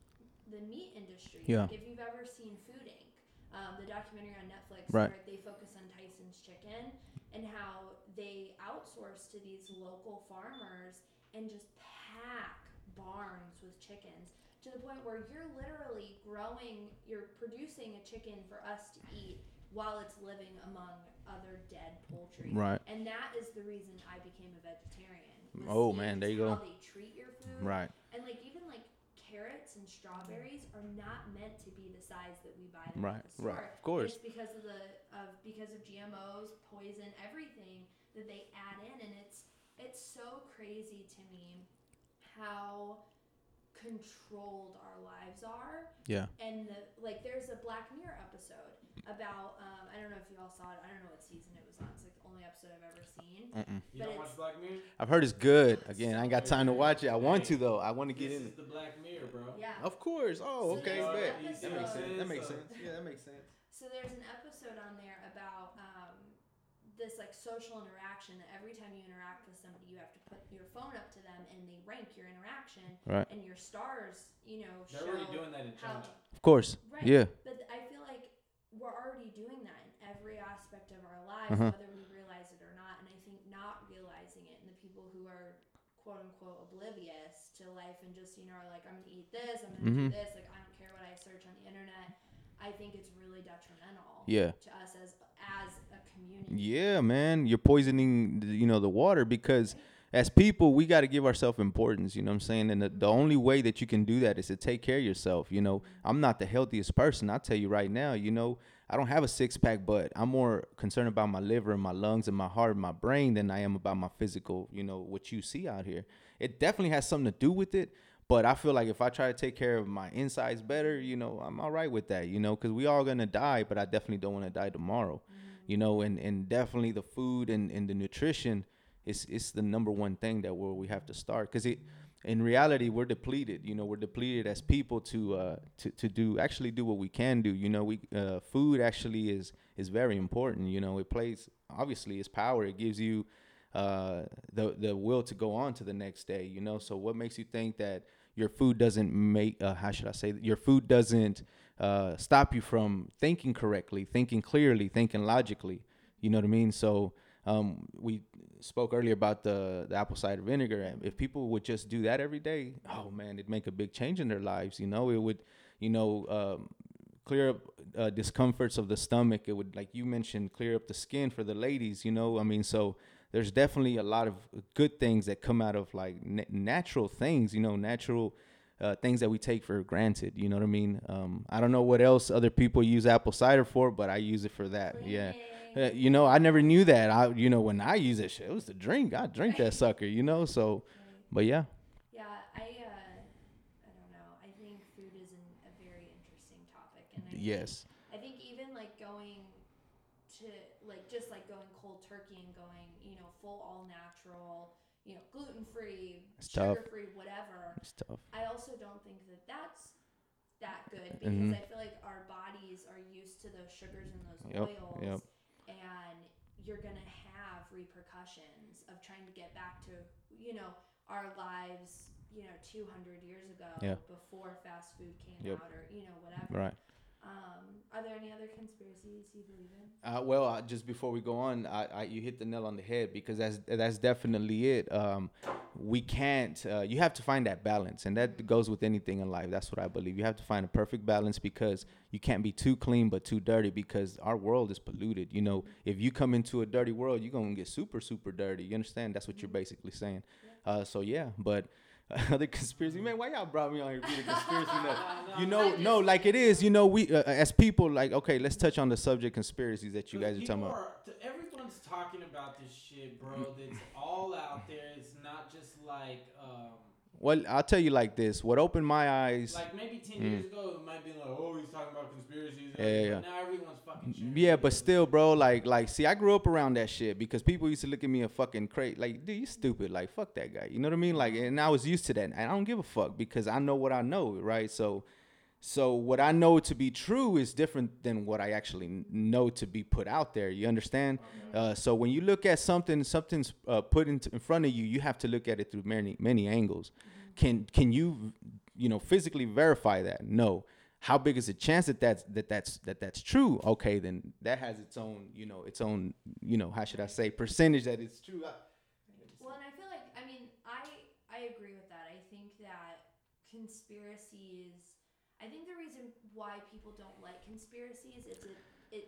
the meat industry, Yeah. like if you've ever seen Food Inc., um, the documentary on Netflix Right. where they focus on Tyson's chicken and how they outsource to these local farmers and just pack barns with chickens to the point where you're literally growing, you're producing a chicken for us to eat while it's living among other dead poultry. Right. And that is the reason I became a vegetarian Oh, man, there you how go. they treat your food, Right. and like even like carrots and strawberries are not meant to be the size that we buy them Right, at the store. right, of course. It's because of the of because of GMOs, poison, everything that they add in, and it's it's so crazy to me how controlled our lives are Yeah. and the like there's a black mirror episode about um i don't know if you all saw it i don't know what season it was on it's like the only episode i've ever seen Mm-mm. You But don't watch Black Mirror? I've heard it's good. Again, I ain't got time to watch it. I want to though. I want to get This in. is the Black Mirror, bro. yeah Of course. Oh, So okay. there's an Bet. You see That makes sense. That makes sense. Yeah, that makes sense. so there's an episode on there about um this like social interaction that every time you interact with somebody you have to put your phone up to them and they rank your interaction Right. and your stars you know They're show already doing that in how China. Of course. Right. Yeah. But I feel like we're already doing that in every aspect of our lives, Uh-huh. whether we realize it or not. And I think not realizing it, and the people who are quote unquote oblivious to life and just you know are like, I'm gonna eat this, I'm gonna Mhm. do this, like I don't care what I search on the internet. I think it's really detrimental Yeah. to us as Yeah, man. You're poisoning, the- you know, the water because as people, we got to give ourselves importance. You know what I'm saying? And the, the only way that you can do that is to take care of yourself. You know, I'm not the healthiest person. I'll tell you right now, you know, I don't have a six pack, but I'm more concerned about my liver and my lungs and my heart and my brain than I am about my physical, you know, what you see out here. It definitely has something to do with it. But I feel like if I try to take care of my insides better, you know, I'm all right with that, you know, because we all gonna die, but I definitely don't want to die tomorrow, mm-hmm. You know, and, and definitely the food and, and the nutrition is it's the number one thing that where we have to start. Because it in reality we're depleted, you know, we're depleted as people to uh to, to do actually do what we can do, you know, we uh, food actually is is very important, you know, it plays obviously its power, it gives you uh, the the will to go on to the next day. You know, so what makes you think that your food doesn't make uh, how should I say your food doesn't uh, stop you from thinking correctly, thinking clearly, thinking logically. You know what I mean? So um, we spoke earlier about the the apple cider vinegar. If people would just do that every day, oh man, it'd make a big change in their lives. You know, it would, you know. Um, clear up uh, discomforts of the stomach it would like you mentioned clear up the skin for the ladies you know i mean so there's definitely a lot of good things that come out of like na- natural things you know natural uh, things that we take for granted you know what i mean? Um, i don't know what else other people use apple cider for but i use it for that yeah. Uh, you know i never knew that. I you know when i use that shit it was the drink. I drink that sucker you know? So but yeah. Yeah, I uh, I don't know. I think food is an, a very interesting topic, and I think- yes. I think even like going to like just like going cold turkey and going you know full all natural, you know gluten free, sugar free, whatever. It's tough I also don't think that that's that good because Mhm. I feel like our bodies are used to those sugars and those Yep, oils, yep. and you're gonna have repercussions of trying to get back to you know our lives you know 200 years ago Yeah. before fast food came Yep. out or you know whatever right um, are there any other conspiracies you believe in Uh, well, uh, just before we go on, I, I, you hit the nail on the head because that's that's definitely it. Um, we can't. Uh, you have to find that balance, and that goes with anything in life. That's what I believe. You have to find a perfect balance because you can't be too clean but too dirty because our world is polluted. You know, if you come into a dirty world, you're gonna get super super dirty. You understand? That's what you're basically saying. Uh, so yeah, but. (laughs) Other conspiracy, man. Why y'all brought me on here to be the conspiracy nut? (laughs) You know, no, like it is. You know, we uh, as people, like okay, let's touch on the subject conspiracies that you guys are talking People about. are- everyone's talking about this shit, bro. That's all out there. It's not just like, um, Well, I'll tell you like this. What opened my eyes? like maybe ten Mm. years ago it might be like, oh, he's talking about conspiracies. Yeah, yeah, but. Now everyone's fucking. sharing Yeah, but still, bro, like, like, see, I grew up around that shit because people used to look at me a fucking crate, like, dude, you stupid, like, fuck that guy, you know what I mean? Like, and I was used to that, and I don't give a fuck because I know what I know, right? So, so what I know to be true is different than what I actually know to be put out there. You understand? Uh, so when you look at something, something's uh, put in, in front of you, you have to look at it through many, many angles. Can can you, you know, physically verify that? No. How big is the chance that that's that that's that that's true? Okay, then that has its own, you know, its own, you know, how should I say, percentage that it's true. Well and i feel like i mean i i agree with that i think that conspiracies i think the reason why people don't like conspiracies is it it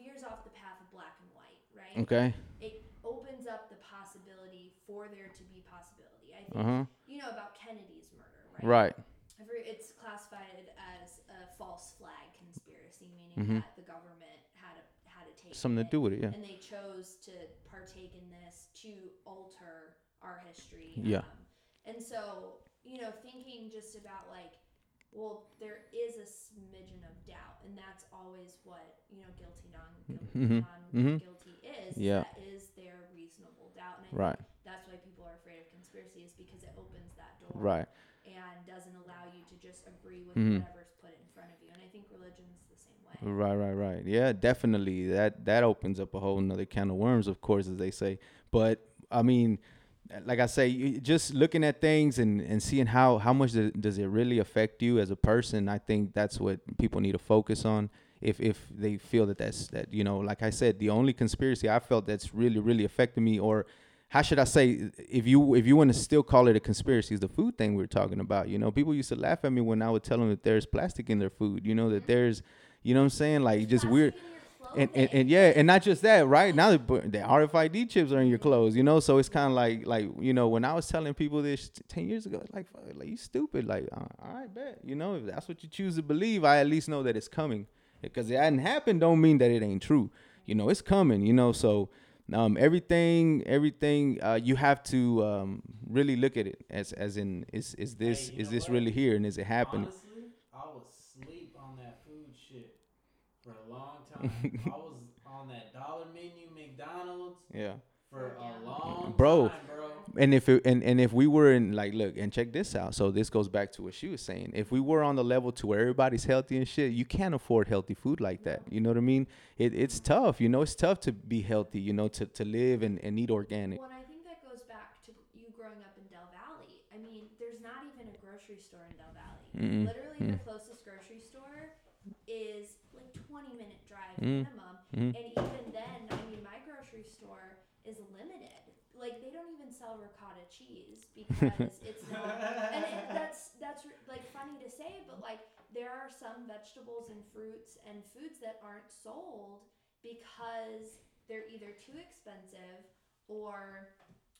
veers off the path of black and white right Okay. it opens up the possibility for there to be possibility. I think Uh huh. you know about Kennedy's murder, right? Right. Every, it's classified as a false flag conspiracy, meaning Mhm. that the government had a, had a take in Something to do with it. Yeah. and they chose to partake in this to alter our history. Yeah. Um, and so, you know, thinking just about like, well, there is a smidgen of doubt, and that's always what you know, guilty, non guilty, Mhm. non Mhm. is. Yeah. That is their reasonable doubt, and I Right. think that's why people are afraid of conspiracy is because it opens that door Right. and doesn't allow you to just agree with Mhm. whatever's put in front of you. And I think religion's the same way. Right, right, right. Yeah, definitely. That that opens up a whole another can of worms, of course, as they say. But I mean, like I say, just looking at things and, and seeing how how much does, does it really affect you as a person. I think that's what people need to focus on. If if they feel that that's that you know, like I said, the only conspiracy I felt that's really really affected me, or how should I say, if you if you want to still call it a conspiracy, is the food thing we are talking about. You know, people used to laugh at me when I would tell them that there's plastic in their food. You know that there's, you know what I'm saying, like just weird and, and, and yeah, and not just that, right? Now the, the RFID chips are in your clothes, you know. So it's kind of like like you know when I was telling people this ten years ago, like fuck, like you stupid, like uh, all right, bet you know if that's what you choose to believe, I at least know that it's coming because it hadn't happened don't mean that it ain't true, you know. It's coming, you know. So um, everything everything uh, you have to um, really look at it as as in is is this Hey, is this what? really here and is it happening? Honestly, I was sleep on that food shit for a long time. (laughs) I was on that dollar menu McDonald's Yeah. for a long Bro. time, bro. And if it, and, and if we were in like look and check this out so this goes back to what she was saying if we were on the level to where everybody's healthy and shit you can't afford healthy food like that you know what i mean it, it's tough you know it's tough to be healthy you know to, to live and, and eat organic Well, and I think that goes back to you growing up in Del Valle. I mean, there's not even a grocery store in Del Valle. Mm-mm. Literally, the closest grocery store is like 20 minute drive Mm. minimum. Mhm. And even then, I mean, my grocery store is limited. Like they don't even sell ricotta cheese because (laughs) it's not. And it, that's that's like funny to say, but like there are some vegetables and fruits and foods that aren't sold because they're either too expensive or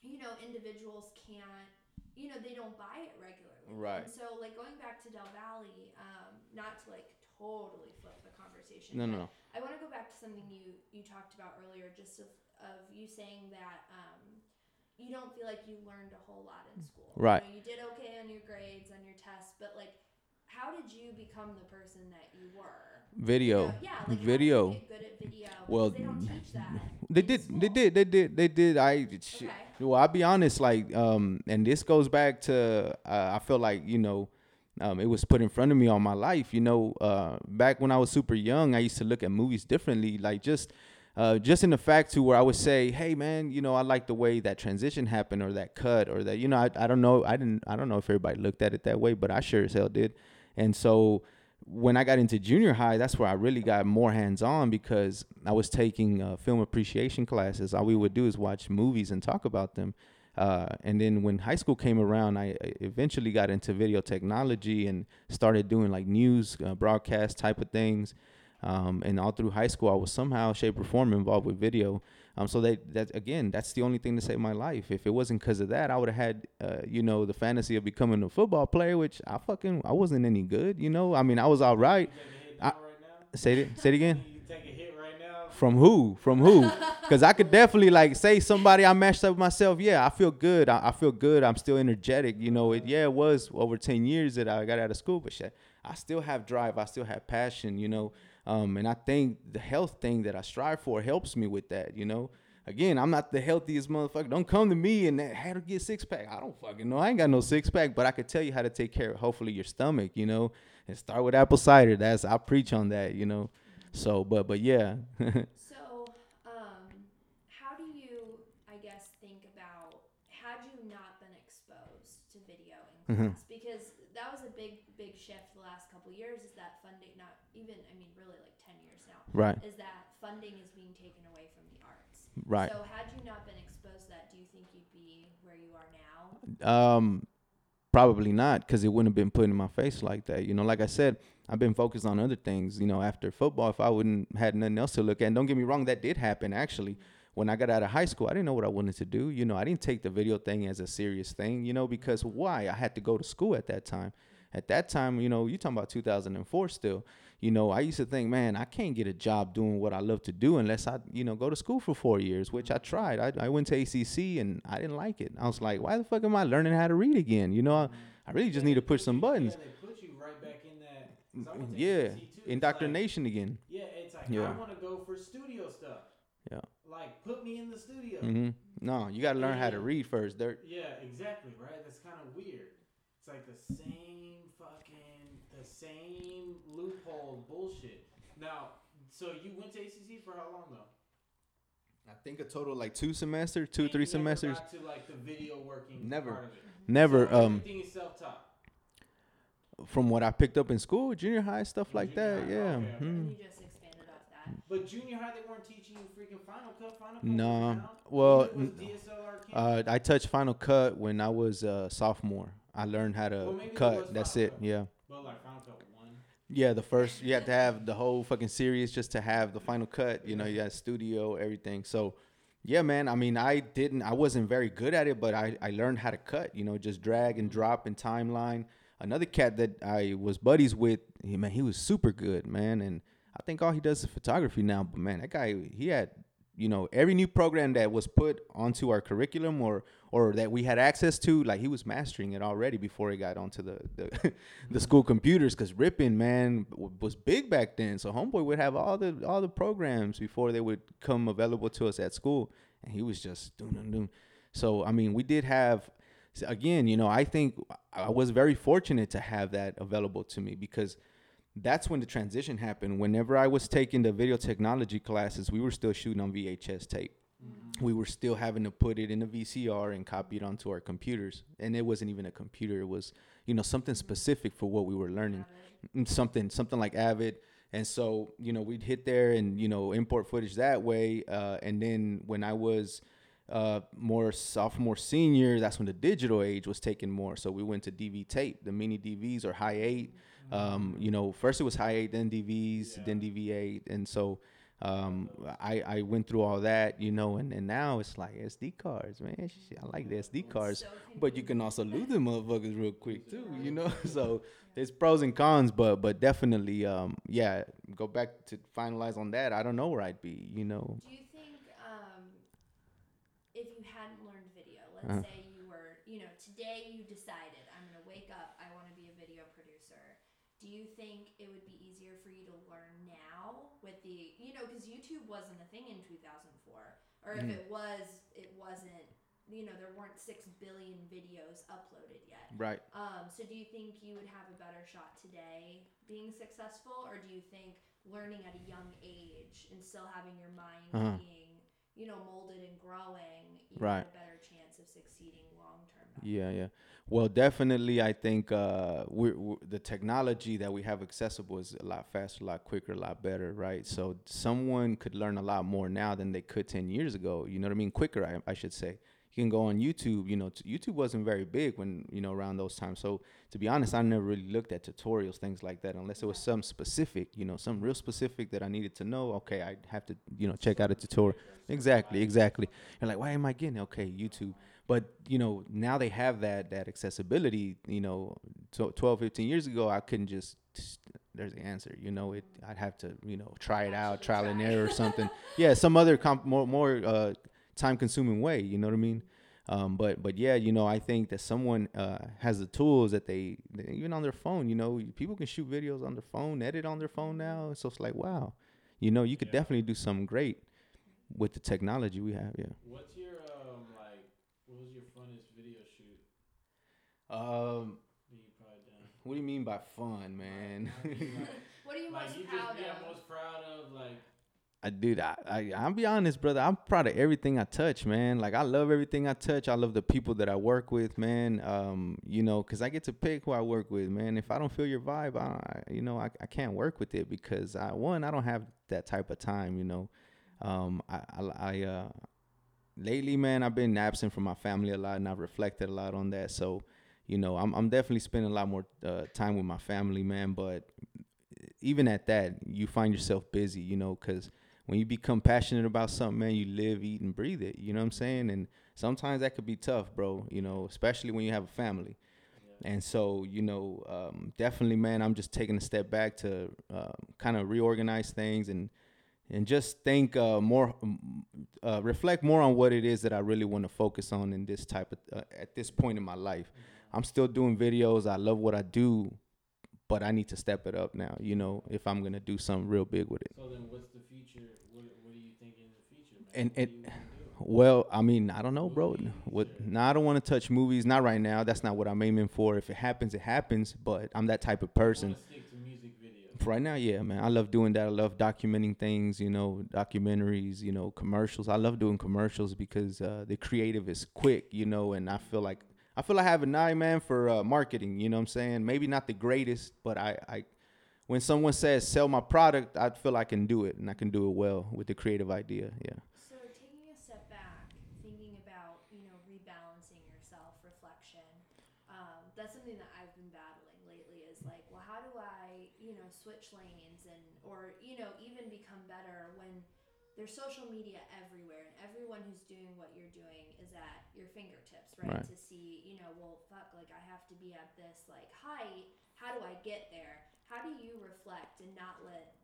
you know individuals can't you know they don't buy it regularly Right. and so like going back to Del Valle um, not to like totally flip the conversation no no no I want to go back to something you you talked about earlier, just of of you saying that um, you don't feel like you learned a whole lot in school. Right. You, know, you did okay on your grades, on your tests, but like, how did you become the person that you were? You video know, yeah, like video. How did you get good at video. Well, they don't teach that. They did. school. They did. They did. They did. I. Okay. Well, I'll be honest. Like, um, and this goes back to. Uh, I feel like you know, um, it was put in front of me all my life. You know, uh, back when I was super young, I used to look at movies differently. Like just. Uh, just in the fact to where I would say, hey man, you know, I like the way that transition happened or that cut or that, you know, I, I don't know, I didn't, I don't know if everybody looked at it that way, but I sure as hell did. And so when I got into junior high, that's where I really got more hands on because I was taking uh, film appreciation classes. All we would do is watch movies and talk about them. Uh, and then when high school came around, I eventually got into video technology and started doing like news uh, broadcast type of things. Um, and all through high school, I was somehow, shape, or form involved with video. Um, so that that again, that's the only thing to save my life. If it wasn't because of that, I would have had, uh, you know, the fantasy of becoming a football player, which I fucking I wasn't any good. You know, I mean, I was all right. You take a hit I- right? Say it, say it again. You take a hit right now? From who? From who? (laughs) Because I could definitely like say somebody I matched up with myself. Yeah, I feel good. I, I feel good. I'm still energetic. You know, it. Yeah, it was over ten years that I got out of school, but shit, I still have drive. I still have passion. You know, um, and I think the health thing that I strive for helps me with that. You know. Again, I'm not the healthiest motherfucker. Don't come to me and that, how to get six pack. I don't fucking know. I ain't got no six pack, but I could tell you how to take care of hopefully your stomach, you know, and start with apple cider. That's I preach on that, you know. So, but but yeah, (laughs) So, um, how do you, I guess, think about had you not been exposed to video in Mhm. class? Because that was a big, big shift the last couple years. Is that funding? Not even, I mean, really like ten years now. Right, Is that funding is being taken away from the arts? right. So, had you not been exposed to that, do you think you'd be where you are now? Um, probably not, because it wouldn't have been put in my face like that. You know, like I said, I've been focused on other things. You know, after football, if I wouldn't had nothing else to look at, and don't get me wrong, that did happen actually. when I got out of high school, I didn't know what I wanted to do. You know, I didn't take the video thing as a serious thing, you know, because why? I had to go to school at that time. At that time, you know, you talking about 2004 still. You know, I used to think, man, I can't get a job doing what I love to do unless I, you know, go to school for four years, which I tried. I, I went to ACC and I didn't like it. I was like, why the fuck am I learning how to read again? You know, I, I really just need to push some buttons. Yeah, they right back in that. 'cause I went to Yeah, ACC like- indoctrination again. yeah, it's like Yeah. I want to go for studio stuff. Yeah. Like put me in the studio. Mm-hmm. No, you got to learn how to read first, Dirt. Yeah, exactly, right? That's kind of weird. It's like the same same loophole bullshit. Now, so you went to ACC for how long though? I think a total like two semesters, two And three you never semesters. got to like the video working Never. part of it. Never. So Um, everything is self-taught. from what I picked up in school, junior high stuff Oh, like that. high, Yeah. okay, okay. mhm. And you just expanded off that. But junior high, they weren't teaching you freaking Final Cut. Final Cut. No. was. Well, Even n- was DSLR. Uh, I touched Final Cut when I was a sophomore. I learned how to Well, cut. That's it. Cut. Yeah. but like Final Cut one. Yeah, the first you had to have the whole fucking series just to have the final cut. You know, you got studio, everything. So, yeah, man. I mean, I didn't, I wasn't very good at it, but I, I learned how to cut. You know, just drag and drop and timeline. Another cat that I was buddies with, he man, he was super good, man. And I think all he does is photography now. But man, that guy, he had, you know, every new program that was put onto our curriculum or or that we had access to, like he was mastering it already before he got onto the the, (laughs) the school computers. Cause ripping man w- was big back then, so homeboy would have all the all the programs before they would come available to us at school, and he was just doing doing. doing. So I mean, we did have. Again, you know, I think I was very fortunate to have that available to me because that's when the transition happened. Whenever I was taking the video technology classes, we were still shooting on VHS tape. We were still having to put it in a VCR and copy it onto our computers. And it wasn't even a computer; it was, you know, something specific for what we were learning, Mm, something something like Avid. And so, you know, we'd hit there and you know import footage that way. Uh, and then when I was uh, more sophomore, senior, that's when the digital age was taking more. So we went to DV tape, the mini DVs or high eight. Um, you know, first it was high eight, then DVs, then DV eight, and so um, I I went through all that, you know, and, and now it's like SD cards, man. Shit, I like the SD cards, So but you can also lose them motherfuckers real quick too, you know. (laughs) So there's pros and cons, but but definitely, um, yeah. Go back to finalize on that. I don't know where I'd be, you know. Do you think um, if you hadn't learned video, let's Uh-huh. say you were, you know, today you decided I'm going to wake up, I want to be a video producer. Do you think it would be easier for you to learn now with the, you know, because YouTube wasn't a thing in 2004, or if Mhm. it was, it wasn't. You know, there weren't six billion videos uploaded yet. Right. Um, so do you think you would have a better shot today being successful, or do you think learning at a young age and still having your mind Uh-huh. being, you know, molded and growing, you Right. have a better chance of succeeding long term? Yeah, yeah. Well, definitely, I think uh, we're, we're, the technology that we have accessible is a lot faster, a lot quicker, a lot better, right? So someone could learn a lot more now than they could ten years ago. You know what I mean? Quicker, I, I should say. You can go on YouTube. You know, t- YouTube wasn't very big when you know around those times. So to be honest, I never really looked at tutorials, things like that, unless it was some specific. You know, some real specific that I needed to know. Okay, I have to you know check out a tutorial. Exactly, exactly. You're like, why am I getting it? okay YouTube? But you know now they have that that accessibility. You know, tw- 12, 15 years ago, I couldn't just. There's the answer. You know, it. I'd have to you know try it out, Actually trial and error or something. (laughs) yeah, some other comp- more more uh, time consuming way. You know what I mean? Um, but but yeah, you know, I think that someone uh, has the tools that they, they even on their phone. You know, people can shoot videos on their phone, edit on their phone now. So it's like, wow, you know, you could Yeah. definitely do something great with the technology we have. Yeah. What's your like? What was your funnest video shoot Um, that you probably done? what do you mean by fun, man? I mean, (laughs) like, What are you like most you proud just yeah of? most proud of like I dude, I, I I'll be honest, brother. I'm proud of everything I touch, man. Like I love everything I touch. I love the people that I work with, man. Um, you know, cause I get to pick who I work with, man. If I don't feel your vibe, I, I you know, I, I can't work with it because I one, I don't have that type of time, you know. Um, I, I, I uh, lately, man, I've been absent from my family a lot, and I've reflected a lot on that. So, you know, I'm I'm definitely spending a lot more uh, time with my family, man. But even at that, you find yourself busy, you know, because when you become passionate about something, man, you live, eat, and breathe it. You know what I'm saying? And sometimes that could be tough, bro. You know, especially when you have a family. And so, you know, um, definitely, man, I'm just taking a step back to uh, kind of reorganize things and and just think uh, more, uh, reflect more on what it is that I really want to focus on in this type of uh, at this point in my life. I'm still doing videos. I love what I do, but I need to step it up now. You know, if I'm gonna do something real big with it. So then, what's the future? What, what are you thinking in the future, man? And- What and- do you do? Well, I mean, I don't know, bro. What? Nah, I don't want to touch movies. Not right now. That's not what I'm aiming for. If it happens, it happens. But I'm that type of person. wanna stick to music videos. Right now, yeah, man. I love doing that. I love documenting things, you know, documentaries, you know, commercials. I love doing commercials because uh, the creative is quick, you know, and I feel like I feel I have an eye, man, for uh, marketing. You know what I'm saying? Maybe not the greatest, but I, I, when someone says sell my product, I feel I can do it, and I can do it well with the creative idea. Yeah. So taking a step back, thinking about you know rebalancing yourself, reflection. Um, that's something that I've been battling lately. Is like, well, how do I you know switch lanes and or you know even become better when there's social media everywhere and everyone who's doing what you're doing is at your fingertips, right? Right. To see you know, well, fuck, like I have to be at this like height. How do I get there? How do you reflect and not let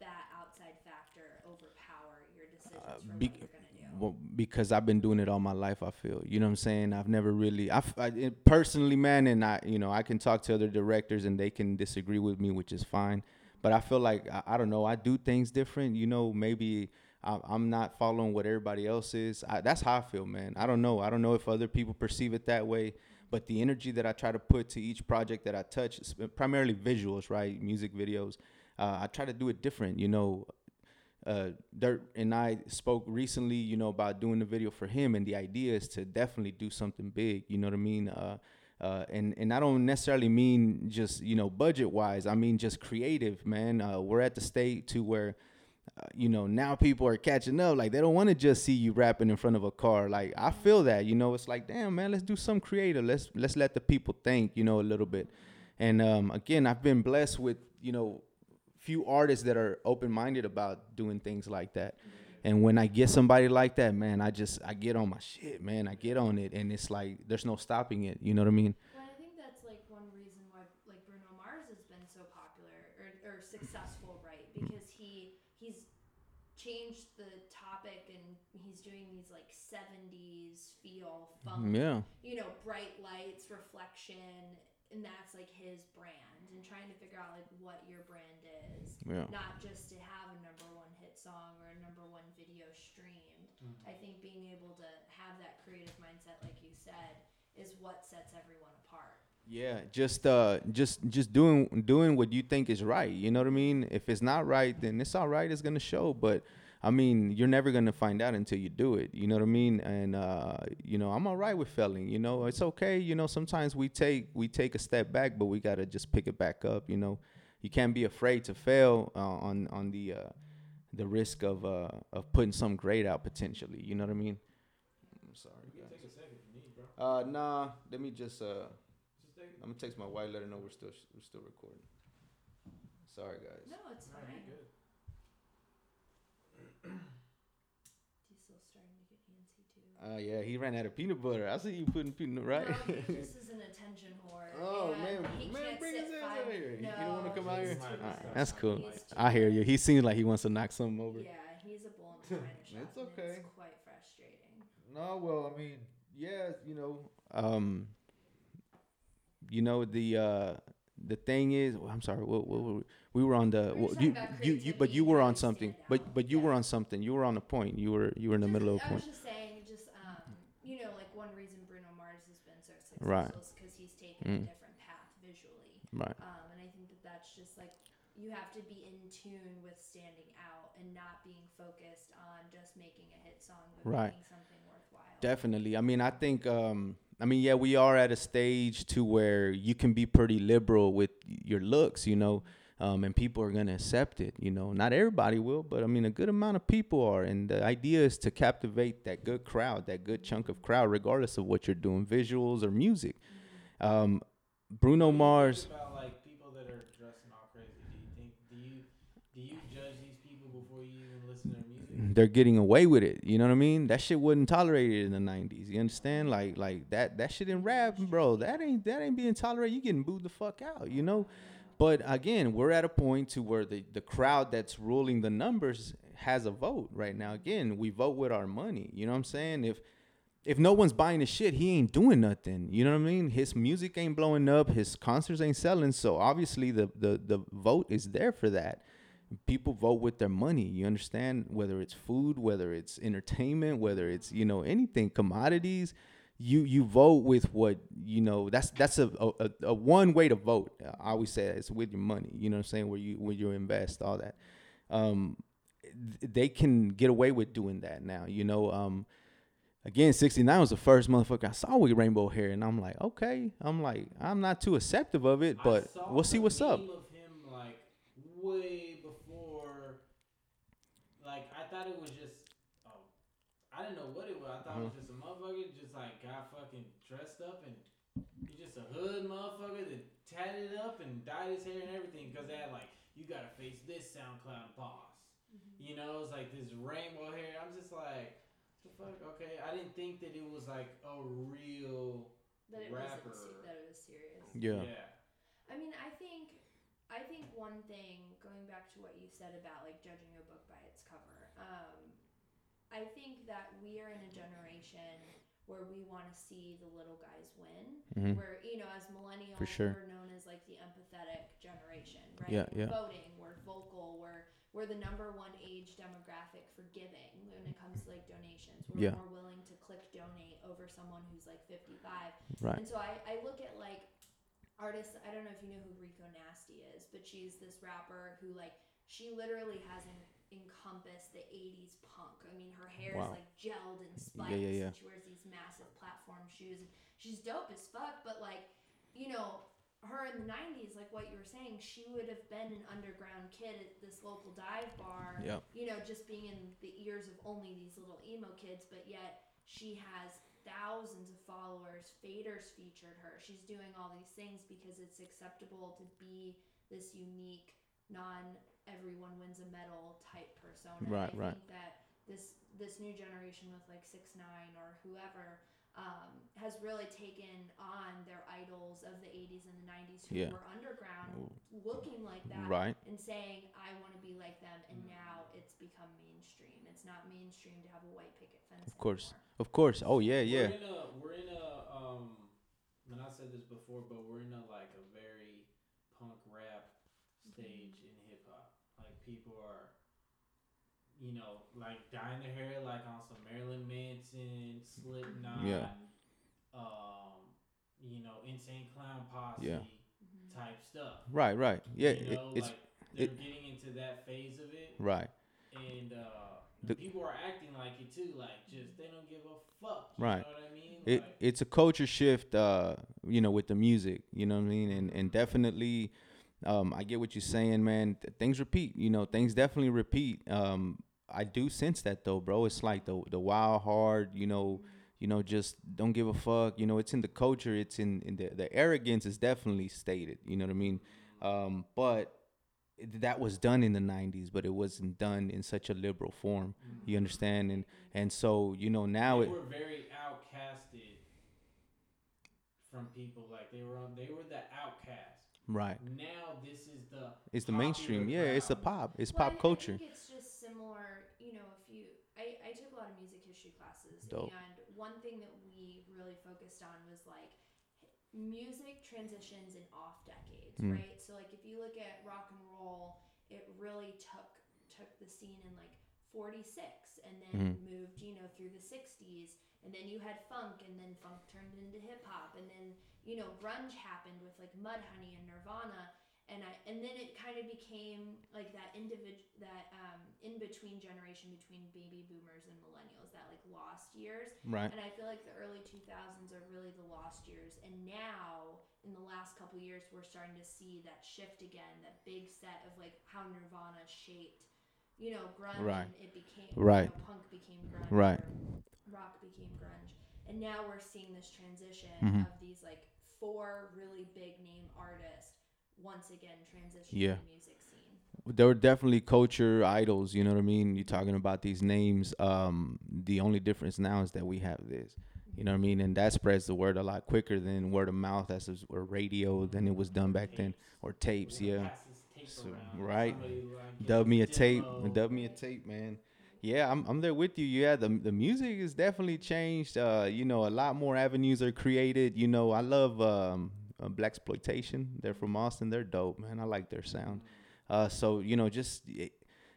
that outside factor overpower your decisions Uh, be- what you're gonna do? Well, because I've been doing it all my life, I feel. You know what I'm saying? I've never really, I, I- personally, man, and I, you know, I can talk to other directors and they can disagree with me, which is fine. But I feel like I, I don't know. I do things different. You know, maybe I, I'm not following what everybody else is. I, that's how I feel, man. I don't know. I don't know if other people perceive it that way. But the energy that I try to put to each project that I touch, primarily visuals, right? Music videos. Uh, I try to do it different. You know, uh, Dirt and I spoke recently, you know, about doing the video for him, and the idea is to definitely do something big. You know what I mean? Uh, uh, and and I don't necessarily mean just you know budget wise. I mean just creative, man. Uh, we're at the state to where. You know now people are catching up. Like they don't want to just see you rapping in front of a car. Like i feel that you know? It's like damn man let's do some creative. Let's let's let the people think you know a little bit. And um, again i've been blessed with you know few artists that are open-minded about doing things like that. And when i get somebody like that man i just i get on my shit man. I get on it and it's like there's no stopping it. You know what i mean Well, I think that's like one reason why like Bruno Mars has been so popular or, or successful, right? Because he he's changed the topic and he's doing these like 70s feel funk, yeah you know, bright lights, reflection, and that's like his brand and trying to figure out like what your brand is. yeah Not just to have a number one hit song or a number one video streamed. Mhm. I think being able to have that creative mindset, like you said, is what sets everyone apart. Yeah, just uh just just doing doing what you think is right. You know what I mean? If it's not right, then it's all right, it's gonna show. But I mean, you're never gonna find out until you do it. You know what I mean? And uh, you know, I'm all right with failing. You know, it's okay. You know, sometimes we take we take a step back, but we gotta just pick it back up. You know, you can't be afraid to fail uh, on on the uh, the risk of uh of putting some great out potentially. You know what I mean? I'm sorry, You can guys. take a second if you need, bro. Uh, nah. Let me just uh. Just take. I'm gonna text my wife, let her know we're still we're still recording. Sorry, guys. No, it's No, fine. you're Starting to get antsy too. Uh, yeah, he ran out of peanut butter. I see you putting peanut right. No, he (laughs) just is an attention whore. oh man, he man, bring his ass out here. No, you don't want to come out here. much. that's cool. I hear you. He seems like he wants to knock something over. Yeah, he's a bull in the china shop. It's okay. It's quite frustrating. No, well, I mean, yeah, you know, um, you know the uh the thing is, well, I'm sorry, what, what, were we- we were on the We were well, you, you you but you were on something, but but you Yeah. were on something. You were on a point. You were you were in the Just- middle of a point. I was just saying, just um, you know, like one reason Bruno Mars has been so successful Right. is because he's taken Mm. a different path visually. Right. Um, and I think that that's just like you have to be in tune with standing out and not being focused on just making a hit song, but Right. making something worthwhile. Definitely. I mean, I think. Um, I mean, yeah, we are at a stage to where you can be pretty liberal with your looks, you know, um, and people are gonna accept it. You know, not everybody will, but I mean, a good amount of people are. And the idea is to captivate that good crowd, that good chunk of crowd, regardless of what you're doing, visuals or music. Um, Bruno Mars. About like people that are dressing all crazy. Do you think do you do you judge these people before you even listen to their they're getting away with it. You know what I mean? That shit wasn't tolerated in the '90s. You understand? Like like that that shit in rap, bro. That ain't that ain't being tolerated. You getting booed the fuck out. You know. But again, we're at a point to where the the crowd that's ruling the numbers has a vote right now. Again, we vote with our money. You know what I'm saying? If if no one's buying his shit, he ain't doing nothing. You know what I mean? His music ain't blowing up, his concerts ain't selling. So obviously the the the vote is there for that. People vote with their money. You understand? Whether it's food, whether it's entertainment, whether it's, you know, anything, commodities, you you vote with what, you know, that's that's a a, a one way to vote. I always say that, it's with your money. You know what I'm saying? Where you where you invest, all that. Um they can get away with doing that now. You know, um again, 69 was the first motherfucker I saw with rainbow hair, and I'm like, okay, I'm like, I'm not too acceptive of it, but we'll see what's up. meme Of him like way before, like I thought it was just. Oh, I didn't know what it was. I thought it was mm-hmm. just a motherfucker just like got fucking dressed up and he's just a hood motherfucker that tatted up and dyed his hair and everything because they had like you gotta face this SoundCloud boss. Mm-hmm. You know, it's like this rainbow hair. I'm just like, the fuck? Okay, I didn't think that it was like a real. That it Rapper. wasn't se- that it was serious. Yeah. Yeah. I mean, I think, I think one thing going back to what you said about like judging a book by its cover. Um, I think that we are in a generation where we want to see the little guys win. Mhm. Where you know, as millennials, For sure. we're known as like the empathetic generation, right? Yeah, we're yeah. Voting, we're vocal, we're we're the number one age demographic for giving when it comes to like donations. We're Yeah. more willing to click donate over someone who's like 55. Right. And so I, I look at like artists. I don't know if you know who Rico Nasty is, but she's this rapper who like she literally has en- encompassed the 80s punk. I mean, her hair Wow. is like gelled and spiked. Yeah, yeah, yeah. and she wears these massive platform shoes. And she's dope as fuck, but like, you know, her in the 90s, like what you were saying, she would have been an underground kid at this local dive bar Yep. you know, just being in the ears of only these little emo kids, but yet she has thousands of followers. Faders featured her. She's doing all these things because it's acceptable to be this unique, non everyone wins a medal type persona. And Right, I right. think that this this new generation with like six nine or whoever um, has really taken on their idols of the 80s and the 90s who Yeah. were underground looking like that Right. and saying I want to be like them, and now it's become mainstream. It's not mainstream to have a white picket fence. Of course. anymore. Of course. Oh yeah, yeah. We're in a we're in a um and I said this before, but we're in a like a very punk rap stage in hip hop. Like people are you know, like dyeing their hair like on some Marilyn Manson, Slipknot, Yeah. um, you know, Insane Clown Posse Yeah. Mhm. type stuff. Right, right. Yeah, you it, it's like they're it- getting into that phase of it right. and uh The- people are acting like it too, like just they don't give a fuck. You Right. know what I mean? It like, it's a culture shift uh you know with the music, you know what I mean? And and definitely um I get what you're saying, man. Th- things repeat, you know, things definitely repeat. Um I do sense that though, bro. It's like the the wild hard, you know, you know, just don't give a fuck. You know, it's in the culture. It's in, in the the arrogance is definitely stated. You know what I mean? Um, but that was done in the '90s, but it wasn't done in such a liberal form. You understand? And and so you know now they it were very outcasted from people. Like they were on, they were the outcast. Right. Now this is the It's the popular mainstream. Yeah, it's a pop. It's Well, pop I- culture. I think it's just similar. You know, if you, I, I took a lot of music history classes, Dope. and one thing that we really focused on was like music transitions in off decades, Mm. right? So like if you look at rock and roll, it really took took the scene in like 46 and then Mhm. moved, you know, through the 60s and then you had funk and then funk turned into hip hop and then, you know, grunge happened with like Mudhoney and Nirvana and I and then it kind of became like that individual that um in between generation between baby boomers and millennials that like lost years Right. and I feel like the early 2000s are really the lost years. And now, in the last couple years, we're starting to see that shift again, that big set of like how Nirvana shaped, you know, grunge. Right. It became, Right. You know, punk became grunge. Right. Rock became grunge. And now we're seeing this transition Mhm. of these like four really big name artists once again transitioning Yeah. the music scene. there were definitely culture idols. You know what I mean? You're talking about these names. Um, the only difference now is that we have this. You know what I mean? And that spreads the word a lot quicker than word of mouth, as is- or radio than it was done back then, or tapes. Yeah. Pass this tape So, right. Dub me a tape. Dub me a tape, man. Yeah, I'm I'm there with you. Yeah, the the music has definitely changed. Uh, you know, a lot more avenues are created. You know, I love um uh, Black Exploitation. They're from Austin. They're dope, man. I like their sound. Uh, so you know, just eh,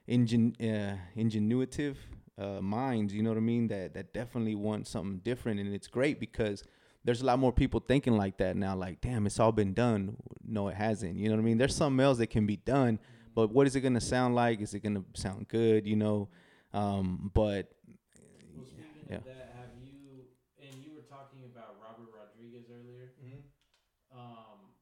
ingen uh, ingenuitive uh, minds. You know what I mean? That that definitely want something different, and it's great because there's a lot more people thinking like that now. Like, damn, it's all been done. No, it hasn't. You know what I mean? There's something else that can be done, but what is it gonna sound like? Is it gonna sound good? You know, um, but Well, Yeah. that, have you and you were talking about Robert Rodriguez earlier? Um,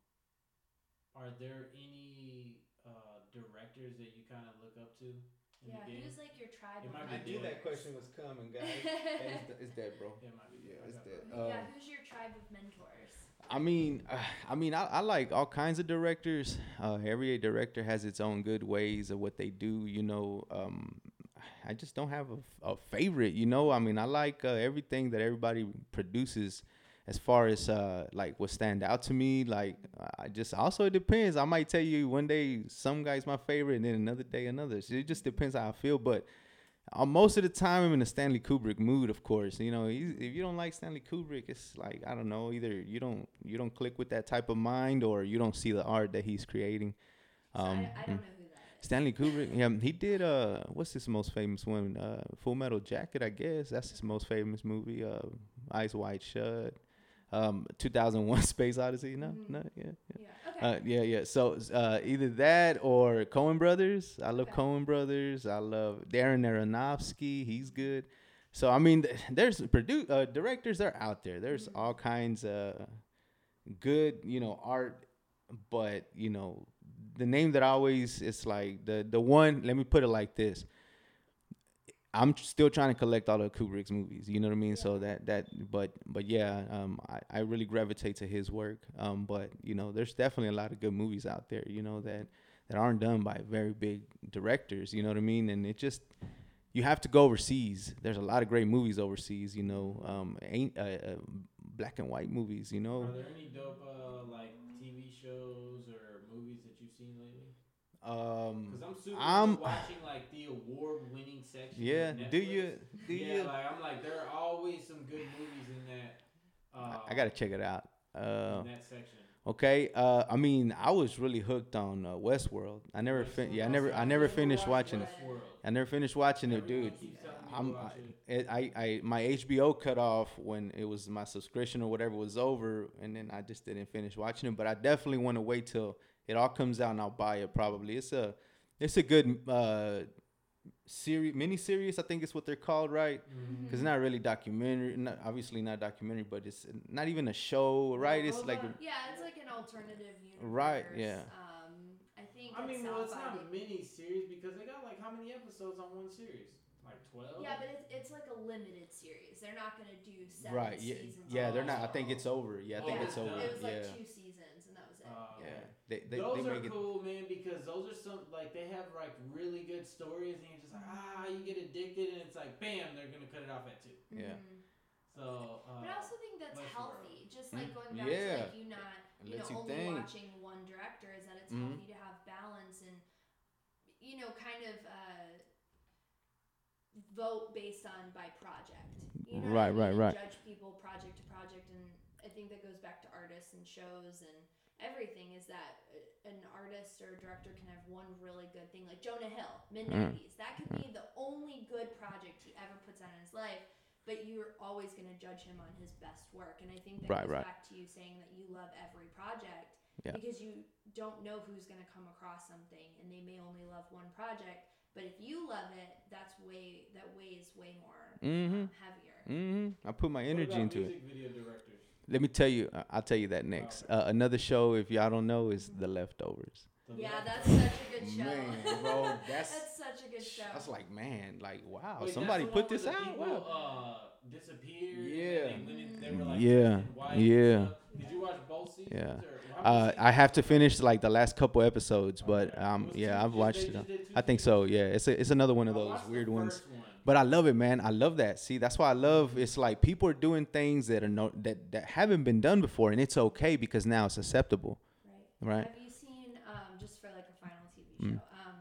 are there any uh, directors that you kind of look up to in Yeah, the game? who's like your tribe? It might be I knew dead. that question was coming, guys. (laughs) Hey, it's, it's dead, bro. Yeah, it might be Yeah, it's dead. it. yeah, Um, who's your tribe of mentors? I mean, uh, (sighs) I mean, I, I like all kinds of directors. Uh, every director has its own good ways of what they do. You know, um, I just don't have a, a favorite. You know, I mean, I like uh, everything that everybody produces. As far as uh, like what stand out to me, like I just also it depends. I might tell you one day some guy's my favorite, and then another day another. So it just depends how I feel. But uh, most of the time, I'm in a Stanley Kubrick mood. Of course, you know, he's, if you don't like Stanley Kubrick, it's like I don't know. Either you don't you don't click with that type of mind, or you don't see the art that he's creating. So I, I Um, don't know who that is. Stanley Kubrick, yeah, he did. Uh, what's his most famous one? Uh, Full Metal Jacket, I guess. That's his most famous movie. Uh, Eyes Wide Shut. Um, 2001: (laughs) Space Odyssey. No, Mhm. no, yeah, yeah. Yeah. Okay. Uh, yeah, yeah. So uh, either that or Coen Brothers. I love Okay. Coen Brothers. I love Darren Aronofsky. He's good. So I mean, there's produ- uh, directors are out there. There's Mhm. all kinds of good, you know, art. But you know, the name that always it's like the the one. Let me put it like this. I'm still trying to collect all of Kubrick's movies. You know what I mean? So that that but but yeah, um, I, I really gravitate to his work. Um, but you know, there's definitely a lot of good movies out there. You know that that aren't done by very big directors. You know what I mean? And it just you have to go overseas. There's a lot of great movies overseas. You know, um, ain't uh, uh, black and white movies. You know, Are there any dope uh, like TV shows or movies that you've seen lately? Um, Because I'm super I'm- watching like the award-winning section. yeah. Do you do yeah, you? like I'm like there are always some good movies in that. Uh, I, I gotta check it out. Uh, in that section. Okay. Uh, I mean, I was really hooked on uh, Westworld. I never, fin- yeah, I never, I never finished watching it. I never finished watching it, dude. keeps telling me to I'm, I, it. it, I, I, my HBO cut off when it was my subscription or whatever was over, and then I just didn't finish watching it. But I definitely want to wait till it all comes out and I'll buy it. Probably it's a, it's a good uh, series, mini series. I think it's what they're called, right? Because it's not really documentary, not, obviously not documentary, but it's not even a show, right? It's like a, yeah, it's like an alternative universe. Right, yeah. Um, I think. I mean, well, it's not a mini series because they got like how many episodes on one series? Like twelve. Yeah, but it's, it's like a limited series. They're not gonna do seven right, yeah, seasons. yeah. of They're not. I think it's over. Yeah, I think Oh, it's yeah. over. It was like yeah, two seasons, and that was it. Uh, yeah. They, they, those they are make it. cool, man, because those are some like they have like really good stories, and you're just like, ah, you get addicted, and it's like, bam, they're gonna cut it off at two. Yeah. Mhm. So, uh, But I also think that's Westworld. healthy. Just like Mm, going back yeah. to like you not you know you only think. watching one director is that it's Mhm. healthy to have balance and you know kind of uh, vote based on by project. You know Right, what I right, right. Judge people project to project, and I think that goes back to artists and shows and everything. Is that uh, an artist or a director can have one really good thing, like Jonah Hill, mid Mm. '90s. That could be the only good project he ever puts out in his life but you're always going to judge him on his best work. And I think that Right, goes right. back to you saying that you love every project Yeah. because you don't know who's going to come across something and they may only love one project. But if you love it, that's way that weighs way more Mm-hmm. um, heavier. Mm-hmm. I put my what energy about into it. video directors? Let me tell you. I- I'll tell you that next. Uh, another show, if y'all don't know, is The Leftovers. Yeah, that's such a good show. Man, bro, (laughs) that's- that's such a good show. That's like, man, like, wow, Wait, somebody put this out. People, Wow. uh, disappeared. Yeah. And they, they were like Yeah, dressed and yeah. Did you watch both seasons? Yeah. Or Uh, I have to finish like the last couple episodes, but um, yeah, I've watched it. I think so. Yeah, it's a, it's another one of those weird ones. one. But I love it, man. I love that. See, that's why I love. It's like people are doing things that are no that that haven't been done before, and it's okay because now it's acceptable, Right. right? Have you seen um, just for like a final TV Mm. show? Um,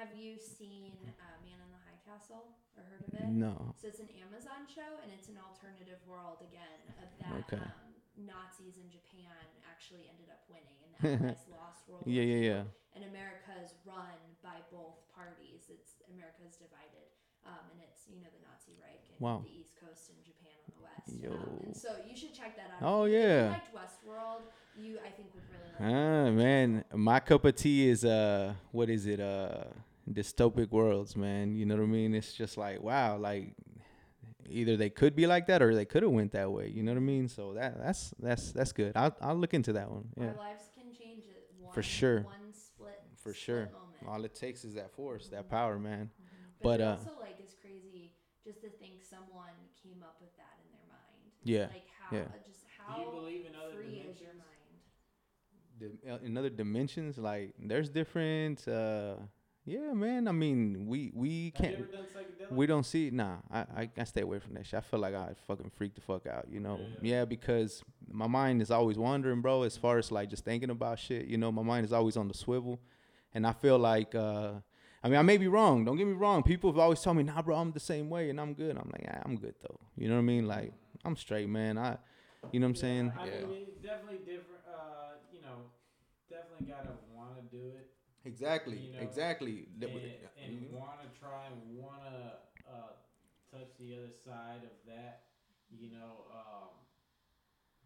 have you seen uh, Man in the High Castle or heard of it? No. So it's an Amazon show, and it's an alternative world again of that Okay. um, Nazis in Japan actually ended up winning, and Allies (laughs) lost World Yeah, yeah, yeah. And America is run by both parties. It's America's divided, um, and it's you know the Nazi Reich and Wow. the East Coast and Japan on the West. Yo. Um, and so you should check that out. Oh, If If yeah. you liked Westworld, you I think would really like. Ah, man, my cup of tea is uh, what is it? Uh, dystopic worlds, man. You know what I mean? It's just like wow, like either they could be like that or they could have went that way. You know what I mean? So that that's that's that's good. I'll I'll look into that one. Yeah, Our lives can change it. One, For sure. One split. for split sure. Moment. All it takes is that force, that power, man. But, it uh, also like is crazy just to think someone came up with that in their mind. Yeah, Like how yeah. uh, just how Do you believe in other free is your dimensions? mind? Dim- uh, in other dimensions, like there's different. uh Yeah, man. I mean, we we Have you can't. ever done? We don't see nah. I, I I stay away from that shit. I feel like I fucking freak the fuck out, you know. Yeah. Yeah, because my mind is always wandering, bro. As far as like just thinking about shit, you know, my mind is always on the swivel, and I feel like uh, I mean, I may be wrong. Don't get me wrong. People have always told me, nah, bro, I'm the same way, and I'm good. I'm like, ah, I'm good though. You know what I mean? Like, I'm straight, man. I, you know what I'm saying? I Yeah. mean, it's definitely different. Uh, you know, definitely gotta want to do it Exactly. You know, exactly. and, and want to try and want to uh, touch the other side of that. You know, um,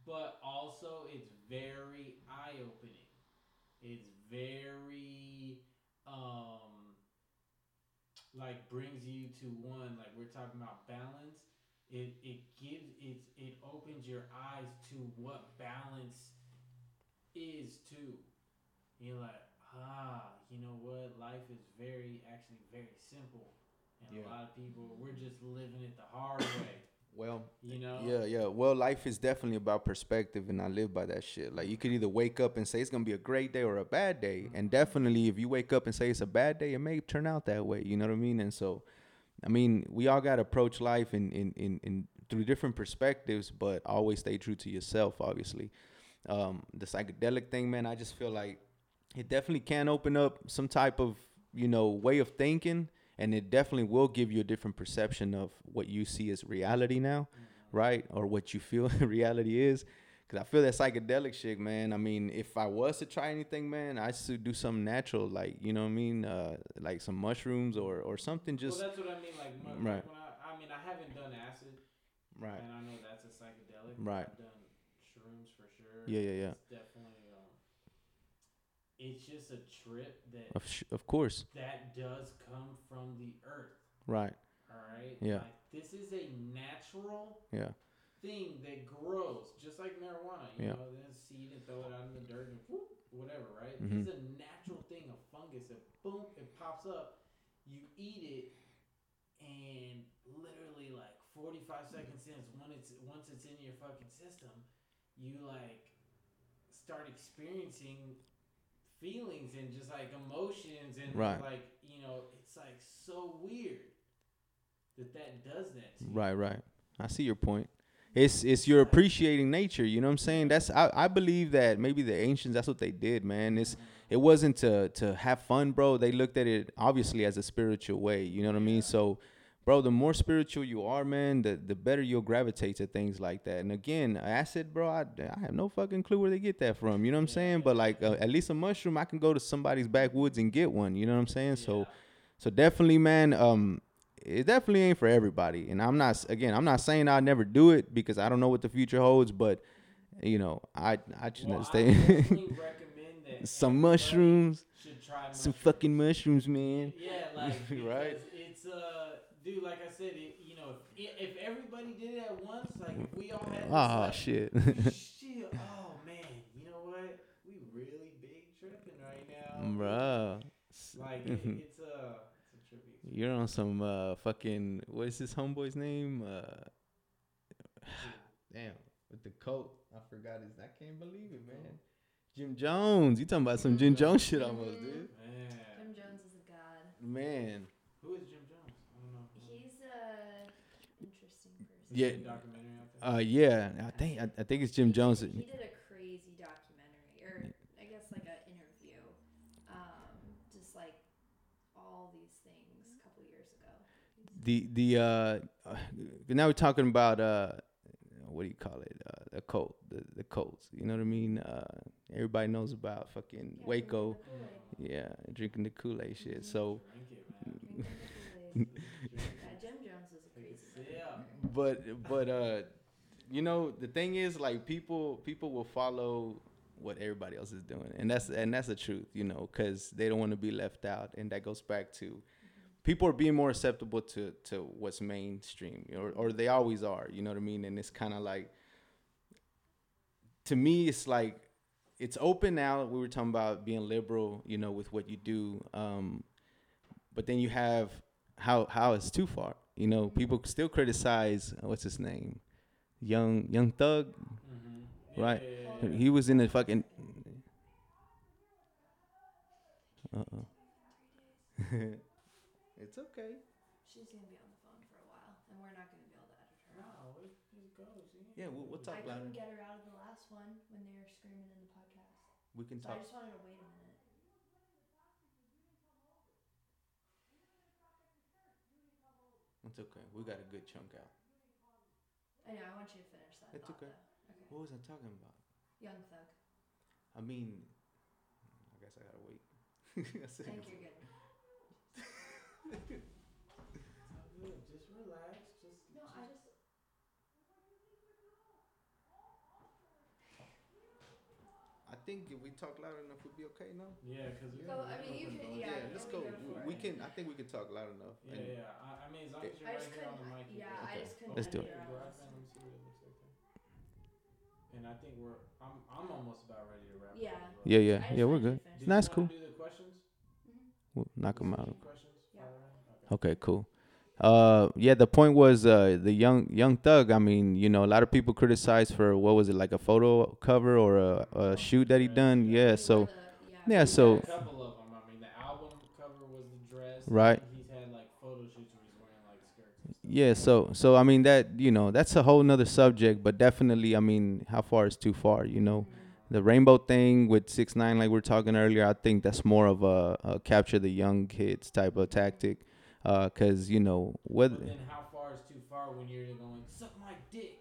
but also it's very eye opening. It's very um, like brings you to one like we're talking about balance. It it gives it it opens your eyes to what balance is too. You're like, ah, you know what? Life is very actually very simple. And Yeah. a lot of people we're just living it the hard way. Well, You know? Yeah, yeah. Well, life is definitely about perspective, and I live by that shit. Like, you could either wake up and say it's gonna be a great day or a bad day, and definitely, if you wake up and say it's a bad day, it may turn out that way. You know what I mean? And so, I mean, we all gotta approach life in in in, in through different perspectives, but always stay true to yourself. Obviously, um, the psychedelic thing, man. I just feel like it definitely can open up some type of you know way of thinking and it definitely will give you a different perception of what you see as reality now right or what you feel (laughs) reality is because i feel that psychedelic shit man i mean if i was to try anything man i should do something natural like you know what i mean uh, like some mushrooms or or something just well, that's what I mean. Like, Right. like I, I mean, I haven't done acid, right and I know that's a psychedelic. Right. I've done shrooms for sure. Yeah, yeah, yeah. It's it's just a trip that of, sh- of course that does come from the earth. right All right. Yeah. Like, this is a natural yeah thing that grows, just like marijuana. You Yeah. know, then seed and throw it out in the dirt and whoop, whatever, right? Mhm. This is a natural thing, a fungus that boom, it pops up. You eat it, and literally like forty five seconds in, when it's once it's in your fucking system, you like start experiencing feelings and just like emotions and Right. like you know, it's like so weird that that does that. To you. Right, right. I see your point. It's it's you're appreciating nature. You know what I'm saying? That's I, I believe that maybe the ancients that's what they did, man. It's it wasn't to to have fun, bro. They looked at it obviously as a spiritual way. You know what I mean? So, bro, the more spiritual you are, man, the the better you'll gravitate to things like that. And again, acid, bro, I, I have no fucking clue where they get that from. You know what I'm saying? But like uh, at least a mushroom, I can go to somebody's backwoods and get one. You know what I'm saying? So. Yeah. So definitely, man, um, it definitely ain't for everybody. And I'm not again, I'm not saying I'll never do it because I don't know what the future holds, but you know, I I just Well, stay (laughs) some mushrooms, Should try some fucking mushrooms, man. Yeah, like (laughs) Right. It's uh, dude. Like I said, it, you know, if if everybody did it at once, like if we all had. This, Oh like, shit. (laughs) shit. Oh man, you know what? We really big tripping right now, Bro. Like it, (laughs) it's a it's a trippy. You're on some uh fucking what is this homeboy's name? Uh (sighs) damn, with the coat. I forgot his I can't believe it, man. Jim Jones. You talking about some Jim Jones shit almost, dude. Man. Jim Jones is a god. Man. Who is Jim Jones? I don't know. He's a interesting person. Yeah. Is there a documentary? Uh, yeah. I think I, I think it's Jim Jones. He did a crazy documentary, or I guess like an interview, um, just like all these things a couple years ago. The the uh, uh, now we're talking about uh, what do you call it? Uh, the cult, the the cults. You know what I mean? Uh, everybody knows about fucking Yeah, Waco. drinking. Yeah, drinking the Kool Aid shit. So, (laughs) Drink it, man. Drinking the Kool-Aid. yeah, Jim Jones is a crazy. Take a sip. But but uh, you know the thing is like people people will follow what everybody else is doing, and that's and that's the truth, you know, because they don't want to be left out, and that goes back to people are being more acceptable to to what's mainstream, or or they always are, you know what I mean, and it's kind of like to me, it's like it's open now. We were talking about being liberal, you know, with what you do, um, but then you have how how it's too far. You know, people still criticize uh, what's his name, young young thug. Mm-hmm. Right. Yeah. He was in the fucking. Uh oh. (laughs) it's okay. She's gonna be on the phone for a while, and we're not gonna be able to edit her. No, it just goes. Yeah, we'll, we'll talk I about couldn't get her out of the last one when they were screaming in the podcast, We can so I just wanted to wait a minute. It's okay. We got a good chunk out. I know. I want you to finish that. It's thought, okay. Though. Okay. What was I talking about? Young Thug. I mean, I guess I gotta wait. (laughs) I said- Thank you. Good. (laughs) It's all good. Just relax. Just No, I just. I think if we talk loud enough, we'll be okay now. yeah, because we. Go- I mean, you can- yeah, let's go. go We, we can. I think we can talk loud enough. Yeah, and- yeah. I, I mean, as long as you're I right just here on the couldn't. mic. Yeah, you're I just couldn't. Let's do it. her Go out ahead, last man. Let me time. see what it looks like there. And I think we're. I'm. I'm almost about ready to wrap. Yeah. Up as. Yeah, yeah, yeah. We're good. you to finish Did Nah, you it's wanna cool. Do the questions. Mhm. We'll knock them out. Questions. Yeah. Fire away? Okay. Okay, cool. Uh, yeah, the point was uh the young young thug. I mean, you know, a lot of people criticized for what was it like a photo cover or a, a shoot that he done. Yeah, so yeah, so had a couple of them. I mean, the album cover was the dress. Right. He's had like photo shoots where he's wearing like skirts. Yeah, so so I mean that you know that's a whole nother subject, but definitely I mean how far is too far, you know. The rainbow thing with six nine, like we are talking earlier, I think that's more of a, a capture the young kids type of tactic, uh, cause you know what. But then how far is too far when you're going suck my dick?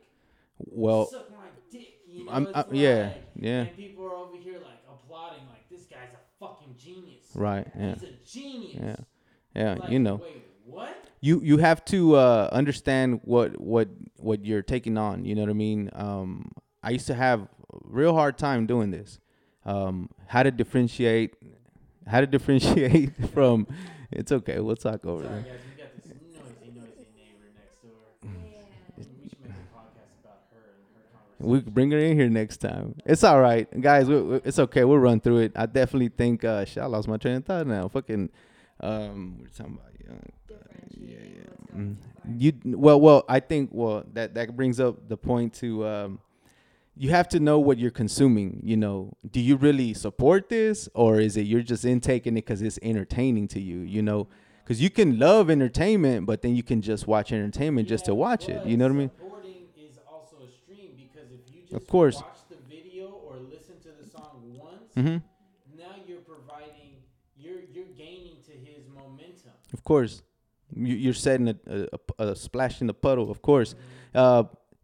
well suck my dick. You know, I'm, I, yeah like- yeah And people are over here like applauding, like this guy's a fucking genius. right yeah He's a genius. Yeah. yeah Like, you know Wait, what? you you have to uh, understand what what what you're taking on. You know what I mean? Um, I used to have a real hard time doing this. Um, how to differentiate, how to (laughs) differentiate from. It's okay. We'll talk over Sorry there. guys, we got this noisy, noisy neighbor next door. Man. We should make a podcast about her and her conversation. can bring her in here next time. It's all right, guys. We, we- it's okay. We'll run through it. I definitely think. Uh, shit, I lost my train of thought now. Fucking. Um, we're talking about young. Differentiating yeah. what's going Mm. you well well i think well that that brings up the point to um you have to know what you're consuming you know. Do you really support this or is it you're just intaking it because it's entertaining to you you know? Because you can love entertainment but then you can just watch entertainment just to watch it you know what i mean? Supporting is also a stream because if you just Of course. watch the video or listen to the song once, hmm now you're providing, you're you're gaining to his momentum. of course. You, you're setting a, a, a, a splash in the puddle of course. Uh,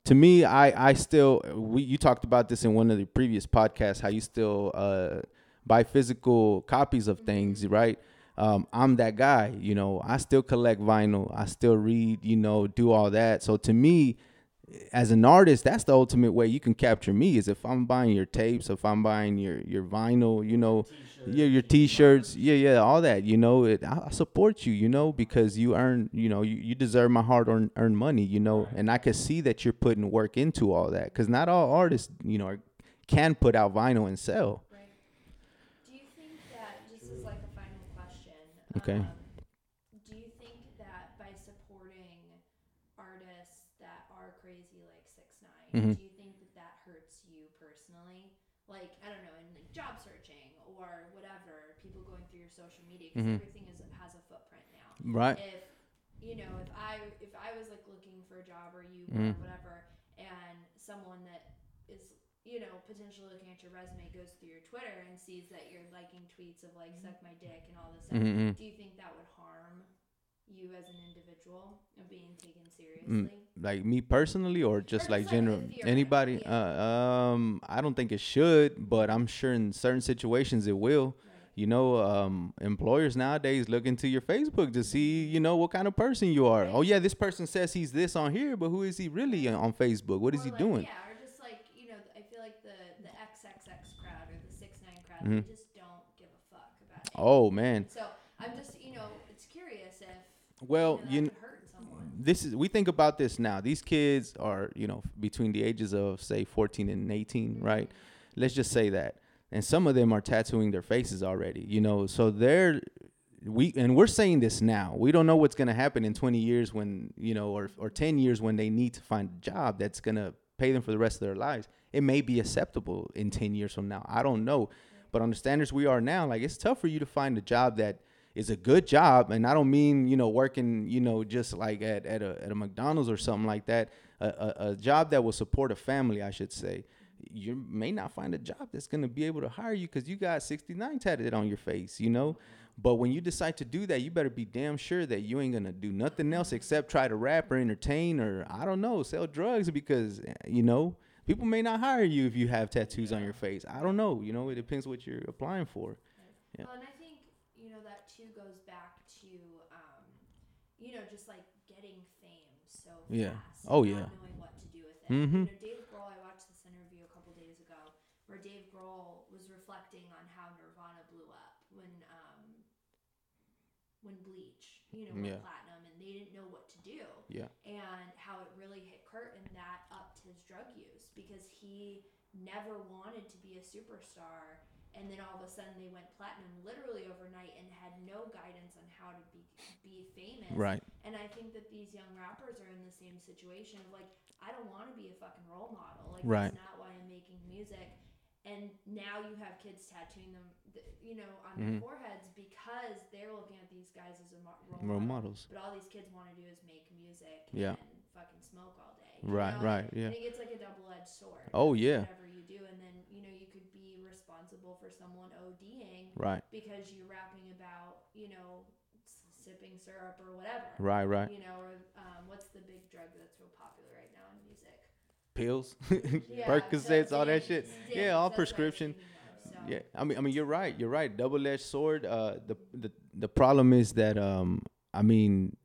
to me, I I still we you talked about this in one of the previous podcasts how you still uh, buy physical copies of things, right? Um, I'm that guy, you know. I still collect vinyl. I still read, you know, do all that. So to me, as an artist, that's the ultimate way you can capture me. Is if I'm buying your tapes, if I'm buying your your vinyl, you know, yeah, your t-shirts, yeah, yeah, all that. You know, it, I, I support you. You know, because you earn, you know, you, you deserve my hard-earned earned money. You know, Right. and I can see that you're putting work into all that. Because not all artists, you know, are, can put out vinyl and sell. Right. Do you think that just as like a final question? Okay. Um, do you think that by supporting artists that are crazy like six nine, Mhm. do you think that that hurts you personally? like I don't know, in like job searching or whatever, people going through your media Mhm. everything is has a footprint now. Right. If you know, if I if I was like looking for a job or you Mhm. or whatever, and someone that is you know potentially looking at your resume goes through your Twitter and sees that you're liking tweets of like suck my dick and all this stuff, Mm-hmm. do you think that would harm you as an individual of being taken Mm. seriously? Like me personally, or just just like like general anybody. yeah. Uh, um, I don't think it should, but I'm sure in certain situations it will. You know, um, employers nowadays look into your Facebook to see, you know, what kind of person you are. Oh yeah, this person says he's this on here, but who is he really on Facebook? What is Or he like, doing? Yeah, or just like you know, I feel like the the XXX crowd or the six nine crowd, Mhm. they just don't give a fuck about it. Oh man. So I'm just you know, it's curious if Well, you know, kn- that could hurt someone. this is we think about this now. These kids are, you know, between the ages of say 14 and 18, right? Let's just say that. And some of them are tattooing their faces already, you know. So they're we and we're saying this now. We don't know what's going to happen in 20 years when, you know, or or 10 years when they need to find a job that's going to pay them for the rest of their lives. It may be acceptable in 10 years from now. I don't know. But on the standards we are now, like it's tough for you to find a job that is a good job, and I don't mean you know working you know just like at at a, at a McDonald's or something like that. A, a, a job that will support a family, I should say. You may not find a job that's gonna be able to hire you because you got 69 tatted on your face, you know. But when you decide to do that, you better be damn sure that you ain't gonna do nothing else except try to rap or entertain or I don't know, sell drugs because eh, you know people may not hire you if you have tattoos on your face. I don't know, you know. It depends what you're applying for. Yeah. Well, and I think you know that too goes back to um, you know just like getting fame so Yeah. fast. Oh, yeah. Not knowing what to do with it. Mhm. You know, Dave Grohl. I watched this interview a couple days ago where Dave Grohl was reflecting on how Nirvana blew up when um, when Bleach, you know, Yeah. platinum, and they didn't know what to do Yeah. and how it really hit Kurt and that upped his drug use because he never wanted to be a superstar and then all of a sudden they went platinum literally overnight and had no guidance on how to be be famous. Right. And I think that these young rappers are in the same situation of like I don't want to be a fucking role model. Like Right. that's not why I'm making music. And now you have kids tattooing them, th- you know, on Mhm. their foreheads because they're looking at these guys as a mo- role, Role model. models. But all these kids want to do is make music Yeah. and fucking smoke all day. Right, know? right, I yeah. think it's like a double edged sword. Oh, yeah. Whatever you do, and then you know you could be responsible for someone ODing Right. because you're rapping about you know sipping syrup or whatever. Right. Right. You know, or um, what's the big drug that's real popular right now in music? Pills, (laughs) Yeah, Percocets, all that shit. Yeah, all that's what I was prescription. so. Yeah, I mean, I mean, you're right. You're right. Double edged sword. Uh, the the the problem is that um, I mean,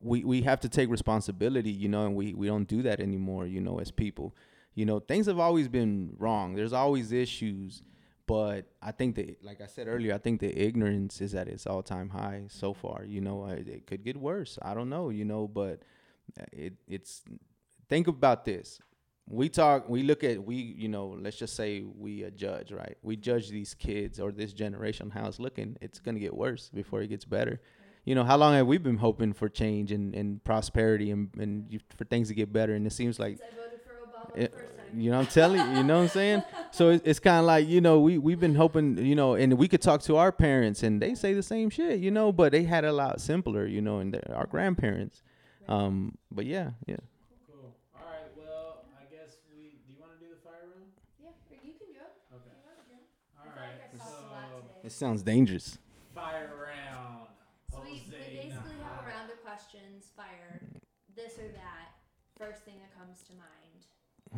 we we have to take responsibility, you know, and we we don't do that anymore, you know, as people. You know, things have always been wrong. There's always issues, but I think that, like I said earlier, I think the ignorance is at its all time high so far. You know, Uh, it could get worse. I don't know, you know, but uh, it it's think about this we talk we look at we you know let's just say we uh, judge right? We judge these kids or this generation how it's looking. It's going to get worse before it gets better. You know how long have we been hoping for change and, and prosperity and, and you, for things to get better? And it seems like Since I voted for Obama it- the first time. you know what i'm telling you you know what i'm saying? (laughs) So it's, it's kind of like you know we, we've been hoping you know and we could talk to our parents and they say the same shit you know but they had a lot simpler you know and our grandparents. Um but yeah yeah Cool. All right. Well, I guess we. Do you want to do the fire room? Yeah, or you can do it. Okay. You want to. All I feel right. like I talked a lot So today. It sounds dangerous fire round. So we, we basically have a round of questions, fire, this or that, first thing that comes to mind.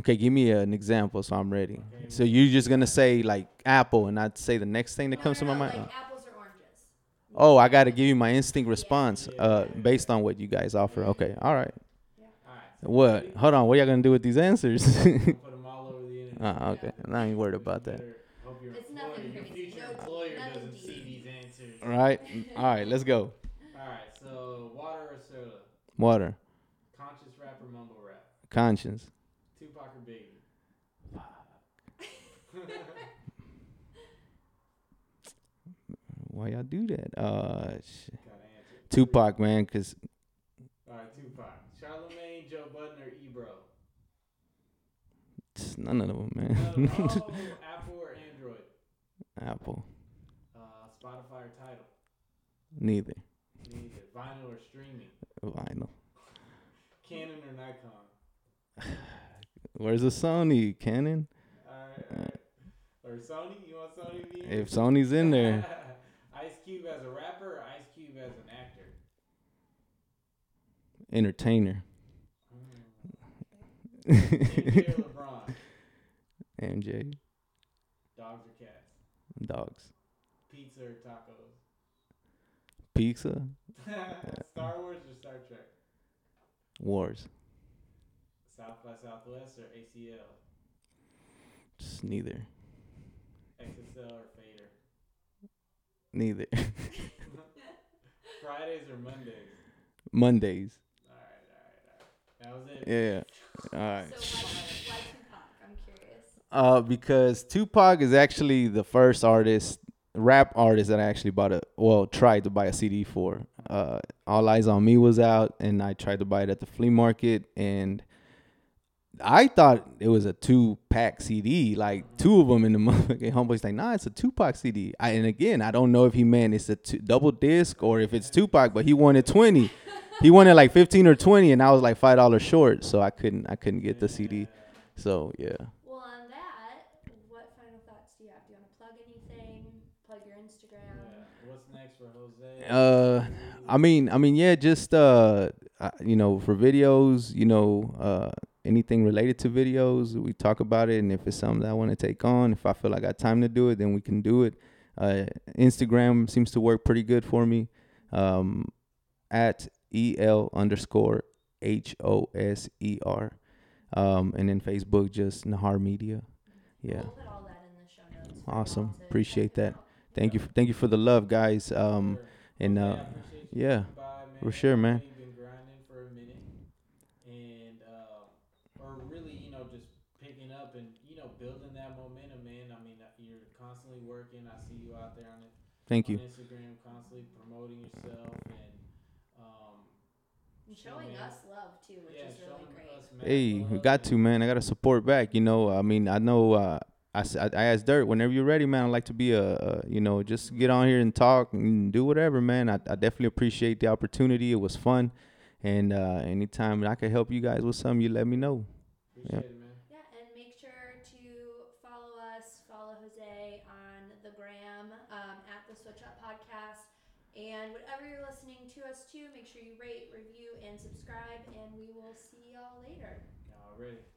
Okay, give me an example so I'm ready. Okay. So you're just gonna say like apple, and I'd say the next thing that No, comes no, to my no, mind. Like apples or oranges. Oh, I gotta give you my instinct response, uh, based on what you guys offer. Okay, all right. All right. so What? Hold on. What are y'all gonna do with these answers? Put them all over the (laughs) internet. uh, okay, I ain't worried about that. Better Hope your It's employer, nothing your crazy. future No- employer nothing doesn't see deep. these answers. All right. All right. Let's go. All right. So water or soda? Water, Conscious rap or mumble rap? conscience. Tupac or Biggie? Why y'all do that? Uh, sh- Gotta answer. Tupac, man, cause All right, Tupac. Charlemagne, Joe Budden, or Ebro? it's none of them, None of them. man. oh, Afro Apple. Uh, Spotify or Tidal? Neither. Neither. Vinyl or streaming? Vinyl. Canon or Nikon? (sighs) Where's the Sony? Canon? Alright, alright. Or Sony? You want Sony to be in? If Sony's in there. (laughs) Ice Cube as a rapper or Ice Cube as an actor? Entertainer. (laughs) Mm. MJ or LeBron? MJ. Dogs or cats? Dogs. Pizza or tacos? Pizza. (laughs) Star Wars or Star Trek? Wars. South by Southwest or ACL? Just neither. XXL or Fader? Neither. (laughs) (laughs) Fridays or Mondays? Mondays. Alright, alright, alright. That was it. Yeah. All right. So why, why Tupac? I'm curious. Uh, because Tupac is actually the first artist, rap artist that I actually bought a, well, tried to buy a CD for. Uh, All Eyes on Me was out, and I tried to buy it at the flea market, and I thought it was a two pack CD, like two of them in the (laughs) motherfucking homeboy's like, nah, it's a Tupac CD. I, and again, I don't know if he meant it's a two, double disc or if it's Tupac, but he wanted twenty. (laughs) he wanted like fifteen or twenty, and I was like five dollars short, so I couldn't, I couldn't get the CD. So yeah. Well, on that, what final thoughts do you have? Do you want to plug anything? Plug your Instagram? Yeah. What's next for Jose? Uh, I mean, I mean, yeah, just uh, you know, for videos, you know, uh, anything related to videos, we talk about it, and if it's something that I want to take on, if I feel I got time to do it, then we can do it. Uh, Instagram seems to work pretty good for me. Um, at el underscore h o s e r, um, and then Facebook just Najar Media. Yeah. We'll put all that in the show notes. Awesome. all to check Appreciate that. Thank you, for, thank you for the love, guys. Um. And uh, appreciate you yeah, coming by, for sure, man. You've been grinding for a minute, and uh, or really, you know, just picking up and you know building that momentum, man. I mean, uh, you're constantly working. I see you out there on it. thank you. Instagram, constantly promoting yourself and um, showing man. us love too, which yeah, is really great. Hey, we got to, man. I got to support back. You know, I mean, I know. Uh, I, s- I I asked Dirt whenever you're ready, man. I'd like to be a, a you know, just get on here and talk and do whatever, man. I, I definitely appreciate the opportunity. It was fun, and uh, anytime I can help you guys with something, you let me know. Appreciate it, man. Yeah, and make sure to follow us, follow Jose on the gram um, at the Switch Up Podcast. And whatever you're listening to us to, make sure you rate, review, and subscribe. And we will see y'all later. Already Out. later.